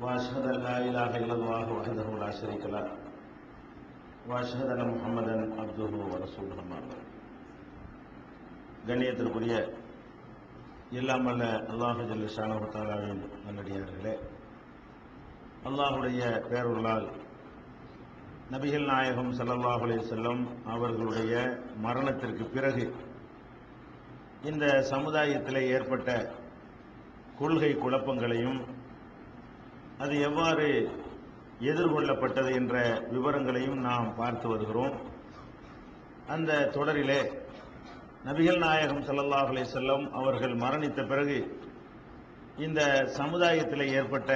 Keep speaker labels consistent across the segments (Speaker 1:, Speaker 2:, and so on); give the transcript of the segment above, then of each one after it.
Speaker 1: واشهد ان لا اله الا الله وحده لا شريك له واشهد ان محمدا عبده ورسوله اما بعد கண்ணியத்திற்குரிய எல்லாம் வல்ல அல்லாஹு ஜல்ல ஷானஹு தஆலாவின் நல்லடியார்களே அல்லாஹுடைய பேருள்ளால் நபிகள் நாயகம் ஸல்லல்லாஹு அலைஹி வஸல்லம் அவர்களுடைய மரணத்திற்கு பிறகு இந்த சமுதாயத்தில் ஏற்பட்ட கொள்கை குழப்பங்களையும் அது எவ்வாறு எதிர்கொள்ளப்பட்டது என்ற விவரங்களையும் நாம் பார்த்து வருகிறோம். அந்த தொடரிலே நபிகள் நாயகம் ஸல்லல்லாஹு அலே செல்லம் அவர்கள் மரணித்த பிறகு இந்த சமுதாயத்தில் ஏற்பட்ட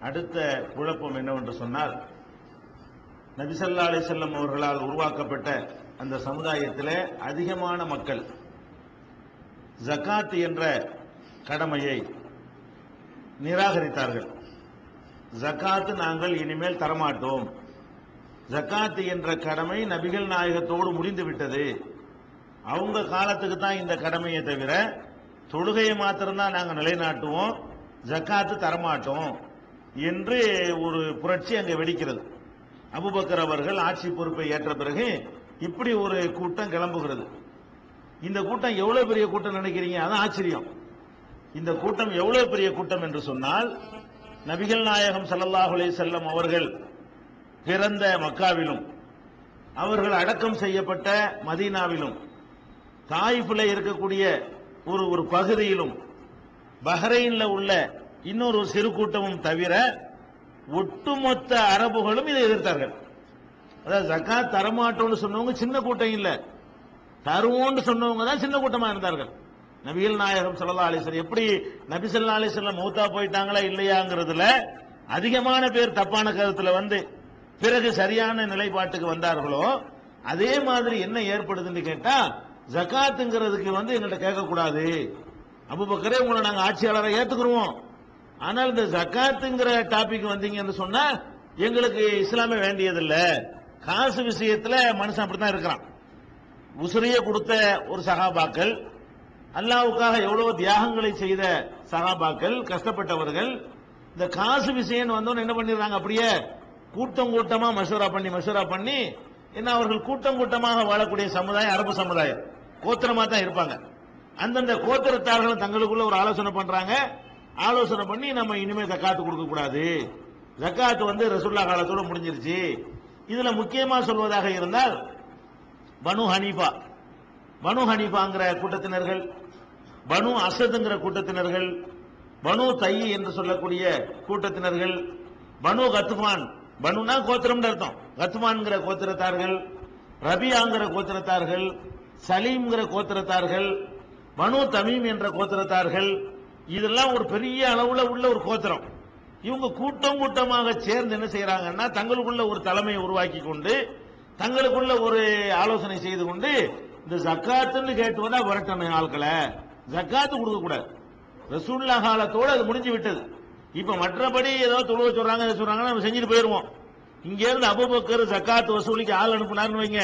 Speaker 1: அடுத்த குழப்பம் என்னவென்று சொன்னால் நபிசல்லா அலி செல்லம் அவர்களால் உருவாக்கப்பட்ட அந்த சமுதாயத்தில் அதிகமான மக்கள் ஜகாத் என்ற கடமையை நிராகரித்தார்கள். ஜக்காத்து நாங்கள் இனிமேல் தரமாட்டோம். ஜக்காத்து என்ற கடமை நபிகள் நாயகத்தோடு முடிந்து விட்டது. அவங்க காலத்துக்கு தான் இந்த கடமையை தவிர தொழுகையை மாத்திரம்தான் நாங்கள் நிலைநாட்டுவோம். ஜக்காத்து தரமாட்டோம் என்று ஒரு புரட்சி அங்கே வெடிக்கிறது. அபுபக்கர் அவர்கள் ஆட்சி பொறுப்பை ஏற்ற பிறகு இப்படி ஒரு கூட்டம் கிளம்புகிறது. இந்த கூட்டம் எவ்வளவு பெரிய கூட்டம் நினைக்கிறீங்க? அதான் ஆச்சரியம். இந்த கூட்டம் எவ்வளவு பெரிய கூட்டம் என்று சொன்னால் நபிகள் நாயகம் ஸல்லல்லாஹு செல்லம் அவர்கள் பிறந்த மக்காவிலும் அவர்கள் அடக்கம் செய்யப்பட்ட மதீனாவிலும் தாயிஃபில் இருக்கக்கூடிய ஒரு ஒரு பகுதியிலும் பஹ்ரைன்ல உள்ள இன்னொரு சிறு கூட்டமும் தவிர ஒட்டுமொத்த அரபுகளும் இதை எதிர்த்தார்கள். அதாவது ஜக்கா தரமாட்டோம்னு சொன்னவங்க சின்ன கூட்டம் இல்லை. தருவோம்னு சொன்னவங்க தான் சின்ன கூட்டமா இருந்தார்கள். நபிகள் நாயகம் சல்லா அலைஹி எப்படி நபி சல்லா அலைஹி மௌத்தா போயிட்டாங்களா இல்லையாங்கிறதுல அதிகமான பேர் தப்பான கருத்துல வந்து பிறகு சரியான நிலைப்பாட்டுக்கு வந்தார்களோ அதே மாதிரி என்ன ஏற்படுதுன்னு கேட்டா ஜகாத்துங்கிறதுக்கு வந்து எங்கள்கிட்ட கேட்கக்கூடாது. அபுபக்கரே உங்களை நாங்கள் ஆட்சியாளரை ஏத்துக்கிறோம் ஆனால் இந்த ஜகாத்துங்கிற டாபிக் வந்தீங்கன்னு சொன்னா எங்களுக்கு இஸ்லாமே வேண்டியதில்லை. காசு விஷயத்துல மனுஷன் அப்படித்தான் இருக்கிறான். உசுரிய கொடுத்த ஒரு சகாபாக்கள் அல்லாவுக்காக எவ்வளவு தியாகங்களை செய்த சகாபாக்கள் கஷ்டப்பட்டவர்கள் இந்த காசு விஷயம் வந்தோன்னு என்ன பண்ணிடுறாங்க? அப்படியே கூட்டம் கூட்டமா மசூரா பண்ணி மசூரா பண்ணி என்ன அவர்கள் கூட்டம் கூட்டமாக வாழக்கூடிய சமுதாயம் அரபு சமுதாயம். கோத்திரமா தான் இருப்பாங்க. அந்தந்த கோத்திரத்தார்களும் தங்களுக்குள்ள ஒரு ஆலோசனை பண்றாங்க. ஆலோசனை பண்ணி நம்ம இனிமே ஜக்காத்து கொடுக்க கூடாது. ஜக்காத்து வந்து ரசுல்லா காலத்தோட முடிஞ்சிருச்சு. இதுல முக்கியமா சொல்வதாக இருந்தால் பனு ஹனீஃபா. பனு ஹனீஃபாங்கிற கூட்டத்தினர்கள் பனு அசதுங்கிற கூட்டத்தினர்கள் பனு தையி என்று சொல்லக்கூடிய கூட்டத்தினர்கள் பனு கத்துமான். பனுனா கோத்திரம்னு அர்த்தம். கத்துமான்கிற கோத்திரத்தார்கள் ரபியாங்கிற கோத்திரத்தார்கள் சலீம்ங்கிற கோத்திரத்தார்கள் பனு தமீம் என்ற கோத்திரத்தார்கள் இதெல்லாம் ஒரு பெரிய அளவுல உள்ள ஒரு கோத்திரம். இவங்க கூட்டம் கூட்டமாக சேர்ந்து என்ன செய்யறாங்கன்னா தங்களுக்குள்ள ஒரு தலைமையை உருவாக்கி கொண்டு தங்களுக்குள்ள ஒரு ஆலோசனை செய்து கொண்டு இந்த ஜக்காத்துன்னு கேட்டு வந்தா விரட்டணும் ஆட்களை. ஜக்காத்து கொடுக்க கூடாது. ரசூல்லா காலத்தோட அது முடிஞ்சு விட்டது. இப்ப மற்றபடி ஏதோ தொழுவ சொல்றாங்க இதை சொல்றாங்க நம்ம செஞ்சுட்டு போயிருவோம். இங்க இருந்து அபுபக்கர் ஜக்காத் வசூலிக்கு ஆள் அனுப்புனார்னு வைங்க.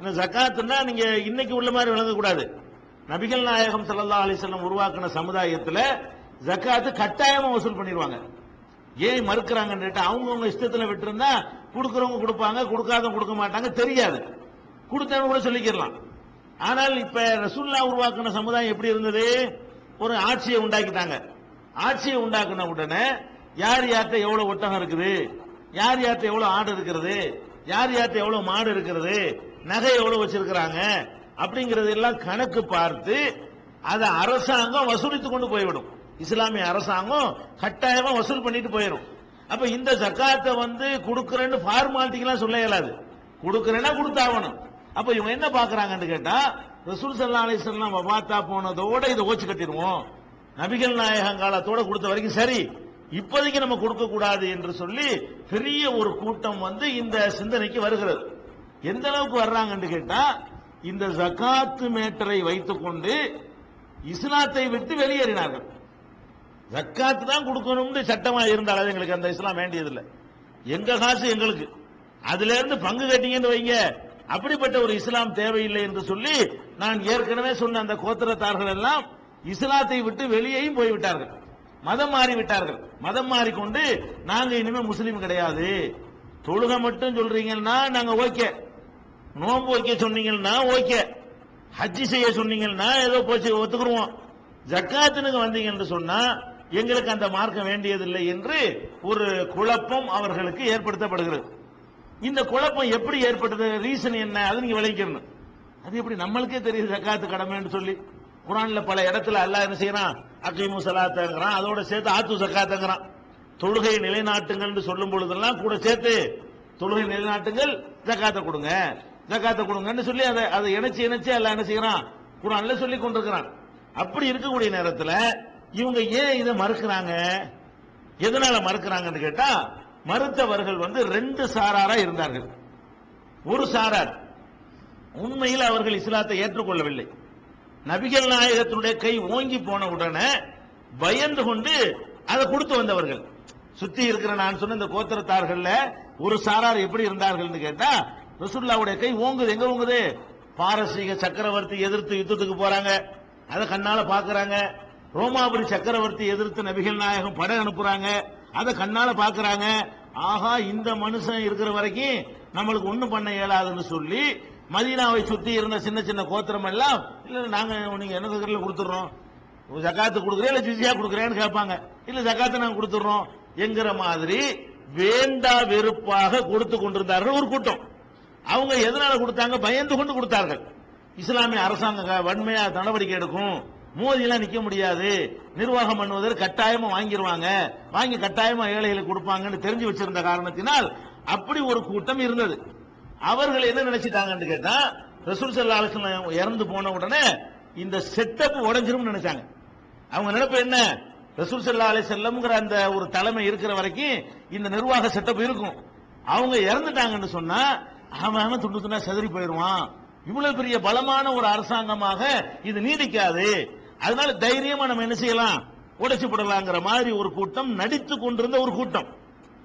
Speaker 1: இந்த ஜக்காத்துன்னா நீங்க இன்னைக்கு உள்ள மாதிரி விளங்கக்கூடாது நபிகள் நாயகம் சல்லா அலிசல்லம் உருவாக்கின சமுதாயத்தில் ஜக்காத்து கட்டாயமா வசூல் பண்ணிடுவாங்க. ஏன் மறுக்கிறாங்கன்னு அவங்கவுங்க இஷ்டத்தில் விட்டுருந்தா கொடுக்குறவங்க கொடுப்பாங்க கொடுக்காதவங்க கொடுக்க மாட்டாங்க தெரியாது. கொடுத்தவங்க கூட சொல்லிக்கிடலாம். ஆனால் இப்ப ரசூல்லா உருவாக்கின சமுதாயம் எப்படி இருந்தது? ஒரு ஆட்சியை உண்டாக்கிட்டாங்க. ஆட்சியை உண்டாக்குன உடனே யார் யார்கிட்ட எவ்வளவு ஒட்டகம் இருக்குது? யார் யார்கிட்ட எவ்வளவு ஆடு இருக்கிறது? யார் யார்கிட்ட எவ்வளவு மாடு இருக்கிறது? நகை எவ்வளவு வச்சிருக்கிறாங்க? அப்படிங்கறது எல்லாம் கணக்கு பார்த்து அதை அரசாங்கம் வசூலித்து கொண்டு போய்விடும். இஸ்லாமிய அரசாங்கம் கட்டாயமா வசூல் பண்ணிட்டு போயிடும் அப்ப இந்த ஜக்காத்தை வந்து கொடுக்கறேன்னு ஃபார்மாலிட்டிக்கெல்லாம் சொல்ல இயலாது. கொடுக்கறேன்னா கொடுத்தாகணும். அப்ப இவங்க என்ன பாக்குறாங்கன்னு கேட்டா ரசூல் சல்லா அலிஸ்லாம் பார்த்தா போனதோட இதை ஓச்சு கட்டிடுவோம். நபிகள் நாயகம் காலத்தோட கொடுத்த வரைக்கும் சரி. இப்போதைக்கு நம்ம கொடுக்க கூடாது என்று சொல்லி பெரிய ஒரு கூட்டம் வந்து இந்த சிந்தனைக்கு வருகிறது. எந்த அளவுக்கு வர்றாங்கன்னு கேட்டா இந்த ஜகாத்து மேட்டரை வைத்துக்கொண்டு இஸ்லாத்தை விட்டு வெளியேறினார்கள். ஜக்காத்து தான் கொடுக்கணும்னு சட்டமா இருந்தாலும் எங்களுக்கு அந்த இஸ்லாம் வேண்டியதில்லை. எங்க காசு எங்களுக்கு. அதுல இருந்து பங்கு கட்டிங்கன்னு வைங்க. அப்படிப்பட்ட ஒரு இஸ்லாம் தேவையில்லை என்று சொல்லி நான் ஏற்கனவே சொன்ன அந்த கோத்திரத்தார்கள் எல்லாம் இஸ்லாத்தை விட்டு வெளியேயும் போய்விட்டார்கள். மதம் மாறி விட்டார்கள் மதம் மாறிக்கொண்டு நாங்க இனிமே முஸ்லீம் கிடையாது. தொழுகை மட்டும் சொல்றீங்கன்னா நாங்க ஓகே. நோன்பு வைக்க சொன்னீங்கன்னா ஓகே. ஹஜ்ஜி செய்ய சொன்னீங்கன்னா ஏதோ போச்சு ஒத்துக்குருவோம். ஜக்காத்துனுக்கு வந்தீங்க என்று சொன்னா எங்களுக்கு அந்த மார்க்கம் வேண்டியதில்லை என்று ஒரு குழப்பம் அவர்களுக்கு ஏற்படுத்தப்படுகிறது. இந்த குழப்பம் எப்படி ஏற்பட்டது? ரீசன் என்ன? அது நீங்க விளைக்கணும் அது எப்படி? நம்மளுக்கே தெரியுது ஜக்காத்து கடமைன்னு சொல்லி. குரான்ல பல இடத்துல அல்லாஹ் என்ன செய்யறான்? அக்கீமு சலாத்தங்கிறான். அதோட சேர்த்து ஆத்து சக்காத்தங்கிறான் தொழுகை நிலைநாட்டுங்கள்னு சொல்லும் பொழுதெல்லாம் கூட சேர்த்து தொழுகை நிலைநாட்டுங்கள் ஜக்காத்தை கொடுங்க. ஜக்காத்தை கொடுங்கன்னு சொல்லி அதை அதை இணைச்சு இணைச்சு எல்லாம் என்ன செய்யறான்? குரான்ல சொல்லி கொண்டிருக்கிறான். அப்படி இருக்கக்கூடிய நேரத்தில் இவங்க ஏன் இதை மறுக்கிறாங்க? எதனால மறுக்கிறாங்கன்னு கேட்டா மறுத்தவர்கள் வந்து ரெண்டு சாராரா இருந்தார்கள். ஒரு சாரார். உண்மையில் அவர்கள் இஸ்லாத்தை ஏற்றுக்கொள்ளவில்லை. நபிகள் நாயகத்தினுடைய கை ஓங்கி போன உடனே பயந்து கொண்டு அதை கொடுத்து வந்தவர்கள். சுத்தி இருக்கிற நான் சொன்ன இந்த கோத்திரத்தார்கள் ஒரு சாரார் எப்படி இருந்தார்கள் கேட்டா ரசுல்லாவுடைய கை ஓங்குது. எங்க ஓங்குது? பாரசீக சக்கரவர்த்தி எதிர்த்து யுத்தத்துக்கு போறாங்க. அதை கண்ணால பாக்குறாங்க. ரோமாபுரி சக்கரவர்த்தி எதிர்த்து நபிகள் நாயகம் படை அனுப்புறாங்க. அதை கண்ணால பாக்குறாங்க ஆஹா இந்த மனுஷன் இருக்கிற வரைக்கும் நம்மளுக்கு ஒண்ணும் பண்ண இயலாதுன்னு சொல்லி மதீனாவை சுத்தி இருந்த சின்ன சின்ன கோத்திரம் எல்லாம் இல்ல நாங்க நீங்க என்ன கருல கொடுத்துறோம் ஜக்காத்து கொடுக்குறேன் இல்ல ஜிசியா கொடுக்குறேன்னு கேட்பாங்க. இல்ல ஜக்காத்து நாங்க கொடுத்துறோம் என்கிற மாதிரி வேண்டா வெறுப்பாக கொடுத்து கொண்டிருந்தார்கள் ஒரு கூட்டம். அவங்க எதனால கொடுத்தாங்க? பயந்து கொண்டு கொடுத்தார்கள். இஸ்லாமிய அரசாங்கம் வன்மையா நடவடிக்கை எடுக்கும். மோதிலாம் நிக்க முடியாது. நிர்வாகம் பண்ணுவதற்கு கட்டாயமா வாங்கிடுவாங்க வாங்கி கட்டாயமா ஏழைகளுக்கு கொடுப்பாங்கன்னு தெரிஞ்சு வச்சிருந்த காரணத்தினால் அப்படி ஒரு கூட்டம் இருந்தது. அவர்கள் என்ன நினைச்சிட்டாங்கன்னு கேட்டா ரசூல் சல்லா அலிஸ்லாம் இறந்து போன உடனே இந்த செட்டப் உடஞ்சிரும் நினைச்சாங்க. அவங்க நினைப்பு என்ன? ரசூல் சல்லா அலி செல்லம்ங்கிற அந்த ஒரு தலைமை இருக்கிற வரைக்கும் இந்த நிர்வாக செட்டப் இருக்கும். அவங்க இறந்துட்டாங்கன்னு சொன்னா அவன் அவன் துண்டு துண்டா செதறி போயிடுவான். இவ்வளவு பெரிய பலமான ஒரு அரசாங்கமாக இது நீடிக்காது. அதனால தைரியமா நம்ம என்ன செய்யலாம்? உடைச்சு போடலாங்கிற மாதிரி ஒரு கூட்டம் நடித்து கொண்டிருந்த ஒரு கூட்டம்.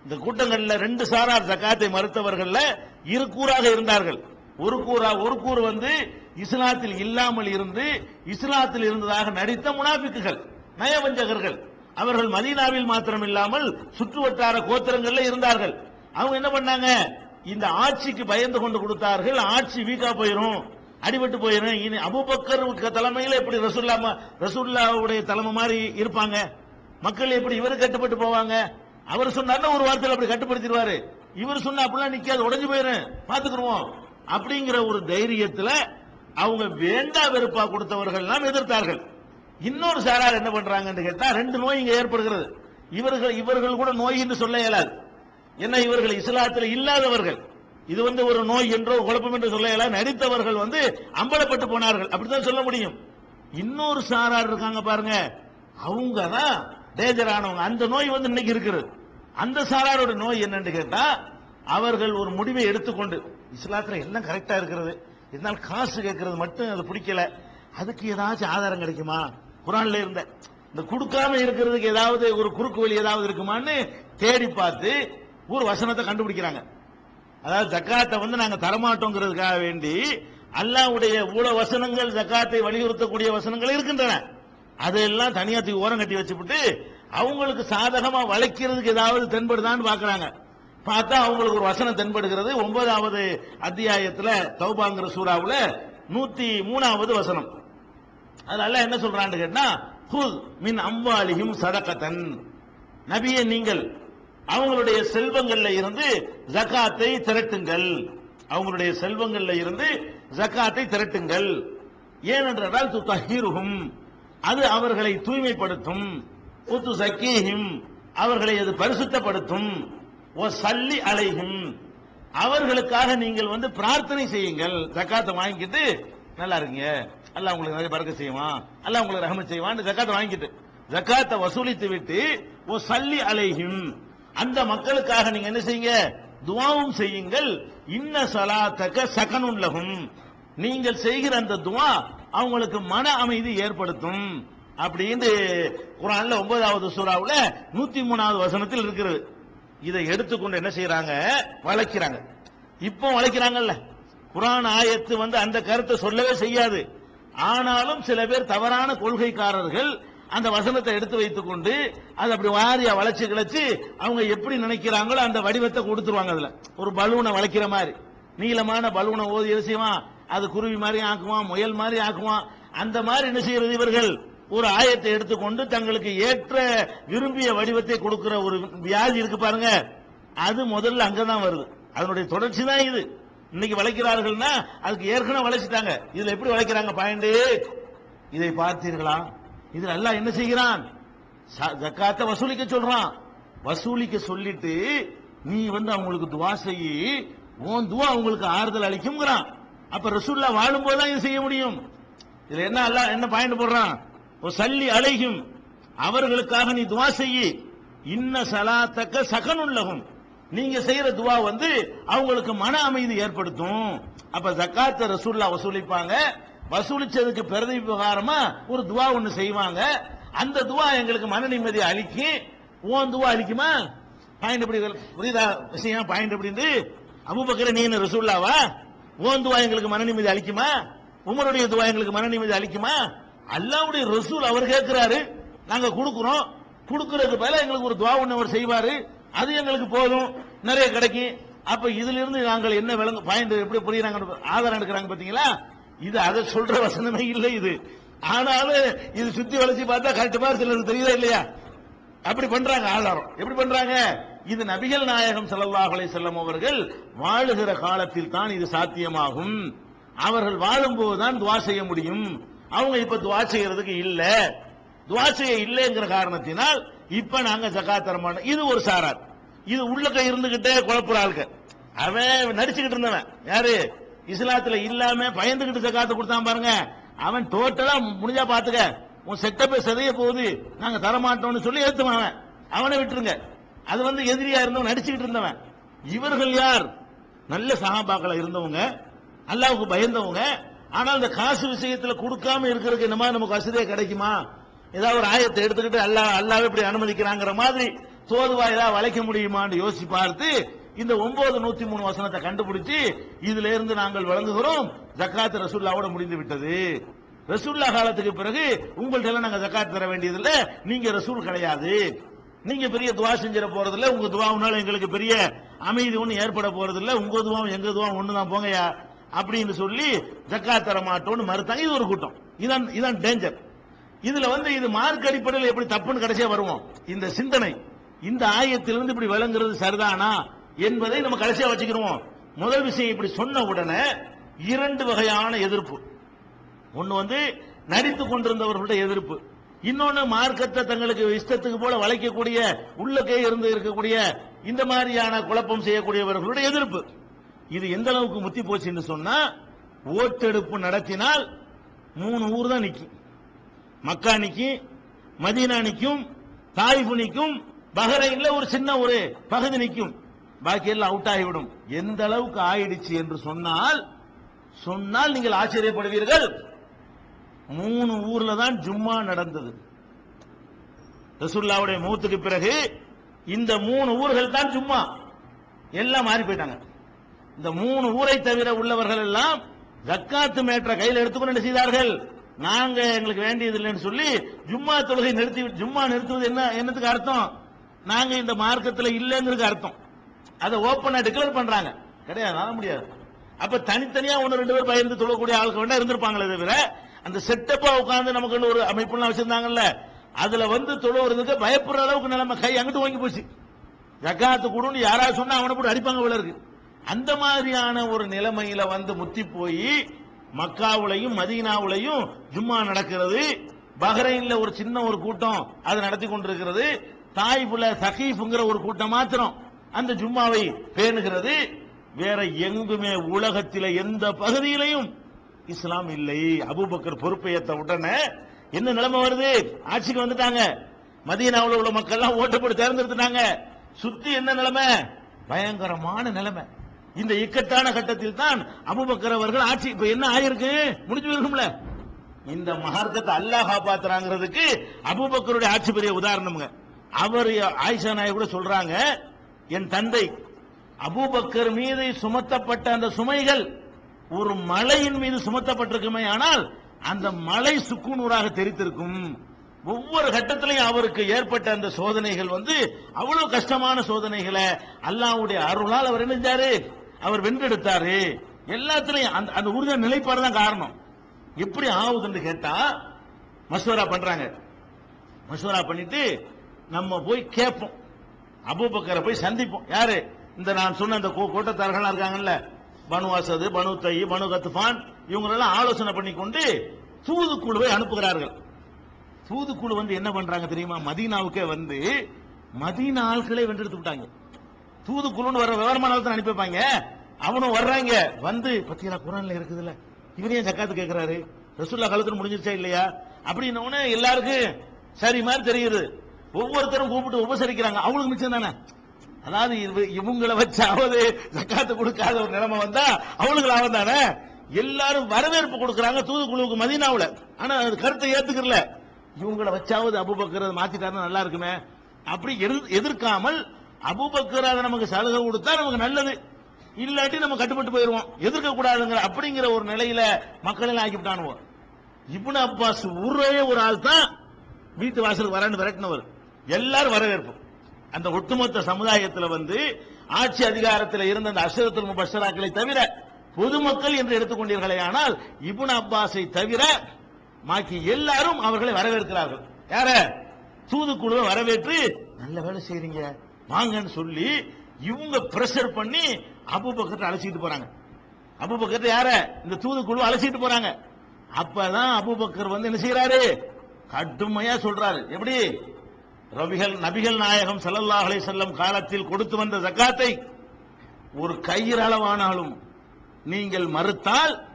Speaker 1: இந்த கூட்டங்கள்ல ரெண்டு சாரார் ஜக்காத்தை மறுத்தவர்கள்ல இரு கூறாக இருந்தார்கள். ஒரு கூறா ஒரு கூறு வந்து இஸ்லாத்தில் இல்லாமல் இருந்து இஸ்லாத்தில் இருந்ததாக நடித்த முனாபிக்குகள் நயவஞ்சகர்கள். அவர்கள் மதீனாவில் மாத்திரம் இல்லாமல் சுற்று வட்டார கோத்திரங்கள்ல இருந்தார்கள். அவங்க என்ன பண்ணாங்க? இந்த ஆட்சிக்கு பயந்து கொண்டு கொடுத்தார்கள். ஆட்சி வீக்கா போயிரும். அடிபட்டு போயிரும். இனி அபுபக்கர் தலைமையில் எப்படி ரசூல்லா ரசூல்லாவுடைய தலைமை மாதிரி இருப்பாங்க? மக்கள் எப்படி இவரு கட்டுப்பட்டு போவாங்க? அவர் சொன்னார்னா ஒரு வார்த்தையில் அப்படி கட்டுப்படுத்திடுவாரு. இவர் சொன்னா அப்படிலாம் நிக்காது உடஞ்சு போயிரும். பாத்துக்கிடுவோம் அப்படிங்கிற ஒரு தைரியத்துல அவங்க வேண்டா வெறுப்பா கொடுத்தவர்கள் எல்லாம் எதிர்த்தார்கள். இன்னொரு சாரார் என்ன பண்றாங்கன்னு கேட்டா ரெண்டு நோய் இங்க ஏற்படுகிறது. இவர்கள் இவர்கள் கூட நோய் என்று சொல்ல இயலாது. என்ன இவர்கள் இஸ்லாத்தில் இல்லாதவர்கள். இது வந்து ஒரு நோய் என்றோ குழப்பம் என்று சொல்ல நடித்தவர்கள் வந்து அம்பலப்பட்டு போனார்கள். அப்படித்தான் சொல்ல முடியும். இன்னொரு சாரார் இருக்காங்க பாருங்க. அவங்க தான் டேஞ்சர் ஆனவங்க அந்த நோய் வந்து இன்னைக்கு இருக்கிறது அந்த சாராரோட நோய் என்னன்னு கேட்டா அவர்கள் ஒரு முடிவை எடுத்துக்கொண்டு இஸ்லாத்துல எல்லாம் கரெக்டா இருக்கிறது. இருந்தாலும் காசு கேட்கறது மட்டும் அது பிடிக்கல. அதுக்கு ஏதாச்சும் ஆதாரம் கிடைக்குமா? குரான்ல இருந்த இந்த கொடுக்காம இருக்கிறதுக்கு ஏதாவது ஒரு குறுக்கு வழி ஏதாவது இருக்குமான்னு தேடி பார்த்து ஒரு வசனத்தை கண்டுபிடிக்கிறாங்க. அதாவது ஜக்காத்தை வந்து நாங்க தரமாட்டோங்கிறதுக்காக வேண்டி அல்லாவுடைய ஊழ வசனங்கள் ஜக்காத்தை வலியுறுத்தக்கூடிய வசனங்கள் இருக்கின்றன. அதெல்லாம் தனியா தூக்கி ஓரம் கட்டி வச்சுவிட்டு அவங்களுக்கு சாதகமா வளைக்கிறதுக்கு ஏதாவது தென்படுதான்னு பாக்குறாங்க. பார்த்தா அவங்களுக்கு ஒரு வசனம் தென்படுகிறது. ஒன்பதாவது அத்தியாயத்துல தௌபாங்கிற சூறாவுல நூத்தி மூணாவது வசனம். அதனால என்ன சொல்றான்னு கேட்டா மின் அம்வாலிஹிம் சதகத்தன். நபியை நீங்கள் அவங்களுடைய செல்வங்கள்ல இருந்து ஜகாத்தை திரட்டுங்கள். அவங்களுடைய செல்வங்கள்ல இருந்து ஜகாத்தை திரட்டுங்கள். ஏனென்றால் துத்தஹீருகும் அது அவர்களை தூய்மைப்படுத்தும். உத்து சக்கீஹிம் அவர்களை அது பரிசுத்தப்படுத்தும். ஓ சல்லி அலைகும் அவர்களுக்காக நீங்கள் வந்து பிரார்த்தனை செய்யுங்கள். ஜக்காத்தை வாங்கிட்டு நல்லா இருக்கீங்க. அல்ல உங்களுக்கு நிறைய பறக்க செய்வான் அல்ல உங்களுக்கு ரகம செய்வான் ஜக்காத்தை வாங்கிட்டு ஜக்காத்தை வசூலித்து விட்டு ஓ சல்லி அலைகும் அந்த மக்களுக்காக நீங்க என்ன செய்யுங்க? துவாவும் செய்யுங்கள். இன்ன சலாத்தக சகனுள்ளகும் நீங்கள் செய்கிற அந்த துவா அவங்களுக்கு மன அமைதி ஏற்படுத்தும். அப்படின்னு குரான்ல ஒன்பதாவது சூறாவில் நூத்தி மூணாவது வசனத்தில் இருக்கிறது. இதை எடுத்துக்கொண்டு என்ன செய்யறாங்க வளைக்கிறாங்க. இப்போ வளைக்கிறாங்கல்ல. குரான் ஆயத்து வந்து அந்த கருத்தை சொல்லவே செய்யாது. ஆனாலும் சில பேர் தவறான கொள்கைக்காரர்கள் அந்த வசனத்தை எடுத்து வைத்துக் கொண்டு அதை அப்படி வாரியா வளைச்சு கிளச்சு அவங்க எப்படி நினைக்கிறாங்களோ அந்த வடிவத்தை கொடுத்துருவாங்க அதுல. ஒரு பலூனை வளைக்கிற மாதிரி. நீளமான பலூனை ஓதி விஷயமா செய்வான்? அது குருவி மாதிரி ஆக்குவான் முயல் மாதிரி ஆக்குவான். அந்த மாதிரி என்ன செய்யறது இவர்கள்? ஒரு ஆயத்தை எடுத்துக்கொண்டு தங்களுக்கு ஏற்ற விரும்பிய வடிவத்தை கொடுக்கிற ஒரு வியாதி இருக்கு பாருங்க. அது முதல்ல அங்கதான் வருது. அதனுடைய தொடர்ச்சி தான் இது. இன்னைக்கு வளைக்கிறார்கள்னா அதுக்கு ஏற்கனவே வளைச்சிட்டாங்க. இதுல எப்படி வளைக்கிறாங்க? பாயிண்ட். இதை பார்த்தீர்களா? இதுல அல்லாஹ் என்ன செய்கிறான்? ச- ஜக்காத்தை வசூலிக்க சொல்றான். வசூலிக்க சொல்லிட்டு நீ வந்து அவங்களுக்கு துவா செய்யி உன் துவா அவங்களுக்கு ஆறுதல் அளிக்கும்ங்கிறான். அப்ப ரசூல்லா வாழும்போது தான் இது செய்ய முடியும். இதுல என்ன அல்லா என்ன பாயிண்ட் போடுறான்? சல்லி அலைகும் அவர்களுக்காக நீ துவா செய்யி. இன்ன சலாத்தக்க சகனுள்ளகும் நீங்க செய்யற துவா வந்து அவங்களுக்கு மன அமைதி ஏற்படுத்தும். அப்ப ஜக்காத்த ரசூல்லா வசூலிப்பாங்க. வசூலிச்சதுக்கு பிரதி விவகாரமா ஒரு துவா ஒண்ணு செய்வாங்க. அந்த துவா எங்களுக்கு மன நிம்மதி அளிக்கும் ஓன் துவா அளிக்குமா? பாயிண்ட் எப்படி புரியுதா? விஷயம் பாயிண்ட் எப்படி அபுபக்கர நீ என்ன ரசூல்லாவா ஓன் துவா எங்களுக்கு மன நிம்மதி அளிக்குமா? உமருடைய துவா எங்களுக்கு மன நிம்மதி அளிக்குமா? அல்லாவுடைய ரசூல் அவர் கேட்கிறாரு. நாங்க கொடுக்குறோம். கொடுக்கறதுக்கு பதில எங்களுக்கு ஒரு துவா ஒன்று அவர் செய்வாரு. அது எங்களுக்கு போதும். நிறைய கிடைக்கும். அப்ப இதுல இருந்து நாங்கள் என்ன விளங்கு பாயிண்ட் எப்படி புரியுறாங்க ஆதாரம் எடுக்கிறாங்க பாத்தீங்களா? இது அதை சொல்ற வசனமே இல்லை இது. ஆனாலும் இது சுத்தி வளைச்சு பார்த்தா கரெக்ட் மாதிரி சிலருக்கு தெரியுதா இல்லையா? அப்படி பண்றாங்க ஆதாரம். எப்படி பண்றாங்க? இது நபிகள் நாயகம் ஸல்லல்லாஹு அலை செல்லம் அவர்கள் வாழுகிற காலத்தில் தான் இது சாத்தியமாகும். அவர்கள் வாழும்போது தான் துவா செய்ய முடியும். அவங்க இப்ப துவா செய்யறதுக்கு இல்ல. துவா செய்ய இல்லைங்கிற காரணத்தினால் இப்ப நாங்க ஜகாத் தர மாட்டோம். இது ஒரு சாரார். இது உள்ளக்க இருந்துகிட்டே குழப்புற ஆளுக்கு அவன் நடிச்சுக்கிட்டு இருந்தவன். யாரு? இஸ்லாத்துல இல்லாம பயந்துகிட்டு ஜகாத்து கொடுத்தான் பாருங்க. அவன் டோட்டலா முடிஞ்சா பாத்துக்க. உன் செட்டப்பே சிதைய போகுது. நாங்க தரமாட்டோம்னு சொல்லி ஏத்துவான் அவன். அவனை விட்டுருங்க. அது வந்து எதிரியா இருந்தவன் நடிச்சுக்கிட்டு இருந்தவன். இவர்கள் யார்? நல்ல சகாபாக்கள இருந்தவங்க. அல்லாவுக்கு பயந்தவங்க. ஆனால் இந்த காசு விஷயத்துல கொடுக்காம இருக்கிறதுக்கு என்னமா மாதிரி நமக்கு வசதியா கிடைக்குமா? ஏதாவது ஒரு ஆயத்தை எடுத்துக்கிட்டு அல்லாஹ் அல்லாஹ் இப்படி அனுமதிக்கிறாங்கிற மாதிரி தோதுவா ஏதாவது வளைக்க முடியுமான்னு யோசிச்சு பார்த்து இந்த ஒன்பது நூத்தி மூணு வசனத்தை கண்டுபிடிச்சு இதுல இருந்து நாங்கள் வழங்குகிறோம் ஜக்காத் ரசூல்லாவோட முடிந்து விட்டது. ரசூல்லா காலத்துக்கு பிறகு உங்கள்ட்ட எல்லாம் நாங்க ஜக்காத் தர வேண்டியதில்லை. நீங்க ரசூல் கிடையாது. நீங்க பெரிய துவா செஞ்சிட போறதில்ல. உங்க துவாவுனால எங்களுக்கு பெரிய அமைதி ஒண்ணு ஏற்பட போறதில்ல. உங்க துவாவும் எங்க துவாவும் ஒண்ணுதான் போங்கயா அப்படின்னு சொல்லி ஜக்காத் தர மாட்டோம்னு மறுத்தாங்க. இது ஒரு கூட்டம். இதான் இதான் டேஞ்சர் இதுல வந்து இது மார்க் அடிப்படையில் எப்படி தப்புன்னு கடைசியா வருவோம். இந்த சிந்தனை. இந்த ஆயத்திலிருந்து இப்படி விளங்குறது சரிதானா? என்பதை நம்ம கடைசியா வச்சுக்கிறோம் முதல் விஷயம் இப்படி சொன்ன உடனே இரண்டு வகையான எதிர்ப்பு. ஒன்னு வந்து நடித்து கொண்டிருந்தவர்களுடைய எதிர்ப்பு. இன்னொன்னு மார்க்கத்தை தங்களுக்கு இஷ்டத்துக்கு போல வளைக்கக்கூடிய உள்ளக்கே இருந்து இருக்கக்கூடிய இந்த மாதிரியான குழப்பம் செய்யக்கூடியவர்களுடைய எதிர்ப்பு. இது எந்த அளவுக்கு முத்தி போச்சுன்னு சொன்னா ஓட்டெடுப்பு நடத்தினால் மூணு ஊர் தான் நிக்கும். மக்கா நிக்கும் மதீனா நிக்கும் தாய்ஃபு நிக்கும் பஹ்ரைன்ல ஒரு சின்ன ஒரு பகுதி நிக்கும். பாக்கி எல்லாம் அவுட் ஆகிவிடும். எந்த அளவுக்கு ஆயிடுச்சு என்று சொன்னால் சொன்னால் நீங்கள் ஆச்சரியப்படுவீர்கள். மூணு ஊர்ல தான் ஜும்மா நடந்தது. ரசுல்லாவுடைய மூத்துக்கு பிறகு இந்த மூணு ஊர்கள் தான் ஜும்மா. எல்லாம் மாறி போயிட்டாங்க. இந்த மூணு ஊரை தவிர உள்ளவர்கள் எல்லாம் ஜக்காத்து மேற்ற கையில் எடுத்துக்கொண்டு என்ன செய்தார்கள்? நாங்க எங்களுக்கு வேண்டியது இல்லைன்னு சொல்லி ஜும்மா தொழுகை நிறுத்தி ஜும்மா நிறுத்துவது என்ன என்னத்துக்கு அர்த்தம்? நாங்க இந்த மார்க்கத்தில் இல்லைங்கிறதுக்கு அர்த்தம். அதை ஓப்பனா டிக்ளேர் பண்றாங்க. கிடையாது நான் முடியாது. அப்ப தனித்தனியா ஒன்னு ரெண்டு பேர் பயந்து தொழக்கூடிய ஆளுக்கு வேண்டாம் இருந்திருப்பாங்களே தவிர அந்த செட்டப்பா உட்கார்ந்து நமக்கு ஒரு அமைப்புலாம் வச்சிருந்தாங்கல்ல அதுல வந்து தொழுவுறதுக்கு பயப்படுற அளவுக்கு நிலைமை கை அங்கிட்டு வாங்கி போச்சு. ஜக்காத்து கொடுன்னு யாராவது சொன்னா அவனை போட்டு அடிப்பாங்க விலருக்கு அந்த மாதிரியான ஒரு நிலைமையில வந்து முத்தி போய் மக்காவுலையும் மதீனாவுலையும் ஜும்மா நடக்கிறது. பஹ்ரைன்ல ஒரு சின்ன ஒரு கூட்டம் அது நடத்தி கொண்டிருக்கிறது. தாய்புல சகீஃபுங்கிற ஒரு கூட்டம் மாத்திரம். அந்த ஜும்மாவை பேணுகிறது. வேற எங்குமே உலகத்தில எந்த பகுதியிலையும் இஸ்லாம் இல்லை. அபூபக்கர் பொறுப்பை ஏத்த உடனே என்ன நிலைமை வருது? ஆட்சிக்கு வந்துட்டாங்க. மதியனாவில் உள்ள மக்கள் எல்லாம் ஓட்டு போட்டு தேர்ந்தெடுத்துட்டாங்க. சுத்தி என்ன நிலைமை? பயங்கரமான நிலைமை. இந்த இக்கட்டான கட்டத்தில் தான் அபுபக்கர் அவர்கள் ஆட்சி இப்ப என்ன ஆயிருக்கு? முடிஞ்சு போயிருக்கும்ல. இந்த மார்க்கத்தை அல்லாஹ் காப்பாத்துறாங்கிறதுக்கு அபூபக்கருடைய ஆட்சி பெரிய உதாரணம்ங்க. அவர் ஆயிஷா நாய் கூட சொல்றாங்க. என் தந்தை அபூபக்கர் மீது சுமத்தப்பட்ட அந்த சுமைகள் ஒரு மலையின் மீது சுமத்தப்பட்டிருக்குமே ஆனால் அந்த மலை சுக்குநூறாக தெரித்திருக்கும். ஒவ்வொரு கட்டத்திலையும் அவருக்கு ஏற்பட்ட அந்த சோதனைகள் வந்து அவ்வளவு கஷ்டமான சோதனைகளை அல்லாவுடைய அருளால் அவர் இணைஞ்சாரு அவர் வென்றெடுத்தாரு. எல்லாத்திலையும் அந்த அந்த உறுதியான நிலைப்பாடு தான் காரணம். எப்படி ஆகுதுன்னு கேட்டா மசோரா பண்றாங்க. மசோரா பண்ணிட்டு நம்ம போய் கேட்போம். அபூபக்கரை போய் சந்திப்போம். யாரு? இந்த நான் சொன்ன இந்த கூட்டத்தார்கள் இருக்காங்கல்ல. பனு அசது பனு தை பனு கத்துஃபான் இவங்களெல்லாம் ஆலோசனை பண்ணி கொண்டு தூதுக்குழுவை அனுப்புகிறார்கள். தூதுக்குழு வந்து என்ன பண்றாங்க தெரியுமா? மதீனாவுக்கே வந்து மதீனா ஆட்களே வென்றெடுத்து விட்டாங்க. தூதுக்குழுன்னு வர விவரமான ஆள் தான் அனுப்பி வைப்பாங்க. அவனும் வர்றாங்க. வந்து பத்தியலா குரான்ல இருக்குதுல்ல. இவரையும் சக்காத்து கேட்கிறாரு ரசூல்லா காலத்துல முடிஞ்சிருச்சா இல்லையா? அப்படின்னு எல்லாருக்கும் சரி மாதிரி தெரியுது. ஒவ்வொருத்தரும் கூப்பிட்டு உபசரிக்கிறாங்க. அவங்களுக்கு மிச்சம் தானே? அதாவது இவங்களை இவங்கள வச்சாவது ஜக்காத்து கொடுக்காத ஒரு நிலைமை வந்தா அவங்களுக்கு லாபம் தானே? எல்லாரும் வரவேற்பு கொடுக்கறாங்க தூதுக்குழுவுக்கு மதினாவில். ஆனா அது கருத்தை ஏத்துக்கல இவங்கள வச்சாவது அபுபக்கர் மாத்திட்டாரு நல்லா இருக்குமே? அப்படி எதிர்- எதிர்க்காமல் அபுபக்கர் அதை நமக்கு சலுகை கொடுத்தா நமக்கு நல்லது. இல்லாட்டி நம்ம கட்டுப்பட்டு போயிருவோம். எதிர்க்க கூடாதுங்கிற அப்படிங்கிற ஒரு நிலையில மக்கள் எல்லாம் ஆக்கிவிட்டானுவோம் இப்னு அப்பாஸ் ஒரே ஒரு ஆள் தான் வீட்டு வாசலுக்கு வரான்னு விரட்டினவர். எல்லாரும் வரவேற்பு அந்த ஒட்டுமொத்த சமுதாயத்தில் வந்து ஆட்சி அதிகாரத்தில் இருந்த அந்த அஷரத்துல் முபஷராக்களை தவிர பொதுமக்கள் என்று எடுத்துக்கொண்டீர்களே ஆனால் இபுன் அப்பாஸை தவிர மாக்கி எல்லாரும் அவர்களை வரவேற்கிறார்கள். யார? தூதுக்குழுவை வரவேற்று நல்ல வேலை செய்றீங்க வாங்கன்னு சொல்லி இவங்க பிரஷர் பண்ணி அபுபக்கத்தை அழைச்சிட்டு போறாங்க. பக்கத்தை யார? இந்த தூதுக்குழு அழைச்சிட்டு போறாங்க. அப்பதான் அபுபக்கர் வந்து என்ன செய்யறாரு கடுமையா சொல்றாரு. எப்படி? ரபிகள் நபிகள் நாயகம் சல்லல்லா அலைஹி செல்லம் காலத்தில் கொடுத்து வந்த ஜக்காத்தை ஒரு கையிறளவானாலும் நீங்கள் மறுத்தால்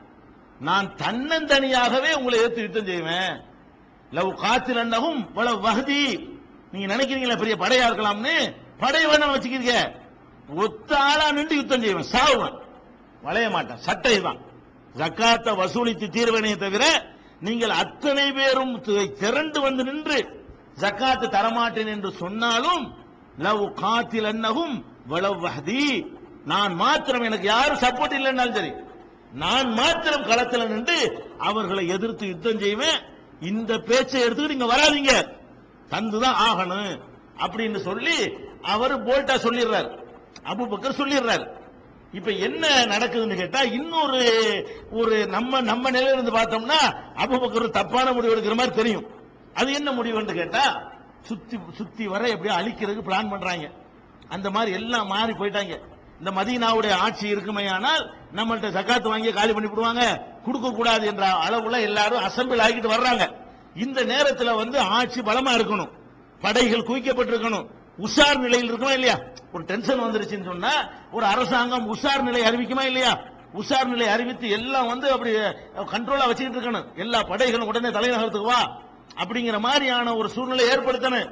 Speaker 1: நான் தன்னந்தனியாகவே உங்களை ஏத்து யுத்தம் செய்வேன். லவ் காத்தில் அண்ணகும் பல வகதி நீங்க நினைக்கிறீங்களா பெரிய படையா இருக்கலாம்னு? படை வேணாம் வச்சுக்கிறீங்க. ஒத்த ஆளா நின்று யுத்தம் செய்வேன். சாவுவேன். வளைய மாட்டேன். சட்டை தான். ஜக்காத்தை வசூலித்து தீர்வனையை தவிர நீங்கள் அத்தனை பேரும் திரண்டு வந்து நின்று ஜக்காத்து தரமாட்டேன் என்று சொன்னாலும் லவ் காத்தில் அன்னகும் வளவஹதி நான் மாத்திரம் எனக்கு யாரும் சப்போர்ட் இல்லைன்னாலும் சரி நான் மாத்திரம் களத்தில் நின்று அவர்களை எதிர்த்து யுத்தம் செய்வேன். இந்த பேச்சை எடுத்துக்கிட்டு நீங்க வராதீங்க. தந்துதான் ஆகணும் அப்படின்னு சொல்லி அவர் போல்ட்டா சொல்லிடுறார். அபூபக்கர் சொல்லிடுறார். இப்ப என்ன நடக்குதுன்னு கேட்டா இன்னொரு ஒரு நம்ம நம்ம நிலையில இருந்து பார்த்தோம்னா அபு பக்கர் தப்பான முடிவு எடுக்கிற மாதிரி தெரியும். அது என்ன முடிவுன்னு கேட்டா சுத்தி சுத்தி வர எப்படியோ அழிக்கிறதுக்கு பிளான் பண்றாங்க. அந்த மாதிரி எல்லாம் மாறி போயிட்டாங்க. இந்த மதீனாவுடைய ஆட்சி இருக்குமே ஆனால் நம்மள்ட்ட ஜக்காத்து வாங்கி காலி பண்ணி விடுவாங்க. கொடுக்க கூடாது என்ற அளவுல எல்லாரும் அசம்பிள் ஆகிட்டு வர்றாங்க. இந்த நேரத்துல வந்து ஆட்சி பலமா இருக்கணும். படைகள் குவிக்கப்பட்டிருக்கணும். உஷார் நிலையில் இருக்குமா இல்லையா? ஒரு டென்ஷன் வந்துருச்சுன்னு சொன்னா ஒரு அரசாங்கம் உஷார் நிலை அறிவிக்குமா இல்லையா? உஷார் நிலை அறிவித்து எல்லாம் வந்து அப்படி கண்ட்ரோலா வச்சுக்கிட்டு இருக்கணும். எல்லா படைகளும் உடனே தலைநகரத்துக்கு வா. அப்படிங்கிற மாதிரியான ஒரு சூழ்நிலை ஏற்படுத்தணும்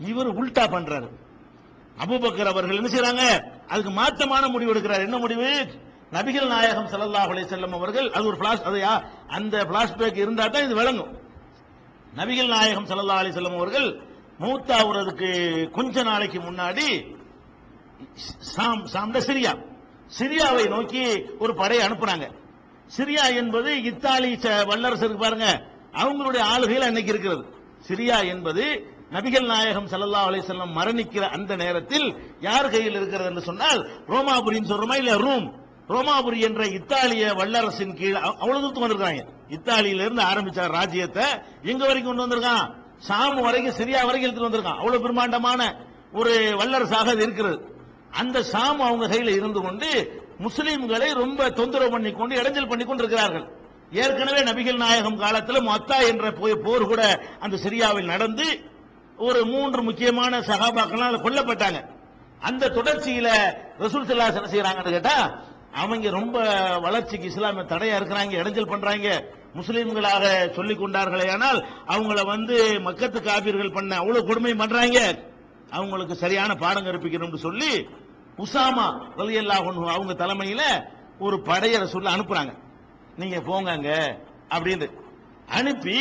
Speaker 1: இவர் உல்டா பண்றாரு. அபூபக்கர் அவர்கள் என்ன செய்யறாங்க அதுக்கு மாற்றமான முடிவு எடுக்கிறார். என்ன முடிவு? நபிகள் நாயகம் ஸல்லல்லாஹு அலை செல்லம் அவர்கள் அது ஒரு பிளாஷ் அதையா அந்த பிளாஷ்பேக் இருந்தா தான் இது விளங்கும். நபிகள் நாயகம் ஸல்லல்லாஹு அலி செல்லம் அவர்கள் மூத்தாவுறதுக்கு கொஞ்ச நாளைக்கு முன்னாடி சாம் சாம்ட சிரியா சிரியாவை நோக்கி ஒரு படையை அனுப்புறாங்க சிரியா என்பது இத்தாலி ச- வல்லரசு இருக்கு பாருங்க. அவங்களுடைய ஆளுகையில் அன்னைக்கு இருக்கிறது. சிரியா என்பது நபிகள் நாயகம் சல்லா அலைஹி செல்லம் மரணிக்கிற அந்த நேரத்தில் யார் கையில் இருக்கிறது என்று சொன்னால் ரோமாபுரின்னு சொல்றோமா இல்ல ரூம். ரோமாபுரி என்ற இத்தாலிய வல்லரசின் கீழ் அவ்வளவு தூரத்துக்கு வந்திருக்காங்க. இத்தாலியில இருந்து ஆரம்பிச்ச ராஜ்யத்தை எங்க வரைக்கும் கொண்டு வந்திருக்கான்? சாம் வரைக்கும் சிரியா வரைக்கும் எடுத்துட்டு வந்திருக்கான். அவ்வளவு பிரம்மாண்டமான ஒரு வல்லரசாக அது இருக்கிறது. அந்த சாம் அவங்க கையில இருந்து கொண்டு முஸ்லீம்களை ரொம்ப தொந்தரவு பண்ணி கொண்டு இடைஞ்சல் பண்ணி கொண்டு இருக்கிறார்கள் ஏற்கனவே நபிகள் நாயகம் காலத்தில் மொத்தா என்ற போய் போர் கூட அந்த சிரியாவில் நடந்து ஒரு மூன்று முக்கியமான சகாபாக்கள்லாம் கொல்லப்பட்டாங்க. அந்த தொடர்ச்சியில ரசூல் ஸல்லல்லாஹு என்ன செய்யறாங்கன்னு கேட்டா அவங்க ரொம்ப வளர்ச்சிக்கு இஸ்லாமிய தடையா இருக்கிறாங்க இடைஞ்சல் பண்றாங்க. முஸ்லீம்களாக சொல்லிக் கொண்டார்களே ஆனால் அவங்கள வந்து மக்கத்து காபீர்கள் பண்ண அவ்வளவு கொடுமை பண்றாங்க. அவங்களுக்கு சரியான பாடம் கற்பிக்கணும்னு சொல்லி உசாமா ரலியல்லாஹு அவங்க தலைமையில ஒரு படையை சொல்ல அனுப்புறாங்க. நீங்க போங்க அப்படின்னு அனுப்பி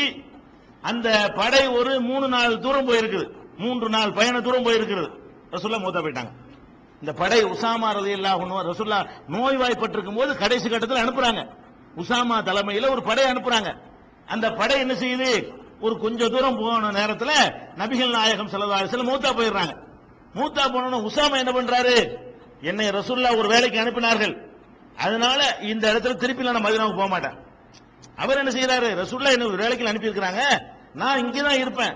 Speaker 1: அந்த படை ஒரு மூணு நாள் தூரம் போயிருக்குது. மூன்று நாள் பயண தூரம் போயிருக்கிறது ரசுல்லா மூத்தா போயிட்டாங்க. இந்த படை உசாமா ரதி அன்ஹு ரசுல்லா நோய்வாய்ப்பட்டிருக்கும் போது கடைசி கட்டத்தில் அனுப்புறாங்க. உசாமா தலைமையில் ஒரு படை அனுப்புறாங்க. அந்த படை என்ன செய்யுது? ஒரு கொஞ்ச தூரம் போன நேரத்தில் நபிகள் நாயகம் ஸல்லல்லாஹு அலைஹி மூத்தா போயிடுறாங்க. மூத்தா போனோன்னு உசாமா என்ன பண்றாரு? என்னை ரசுல்லா ஒரு வேலைக்கு அனுப்பினார்கள். அதனால இந்த இடத்துல திருப்பி நான் மதினாவுக்கு போக மாட்டேன். அவர் என்ன செய்யறாரு ரசூல்லா என்ன ஒரு வேலைக்கு அனுப்பி இருக்கிறாங்க நான் இங்கதான் இருப்பேன்.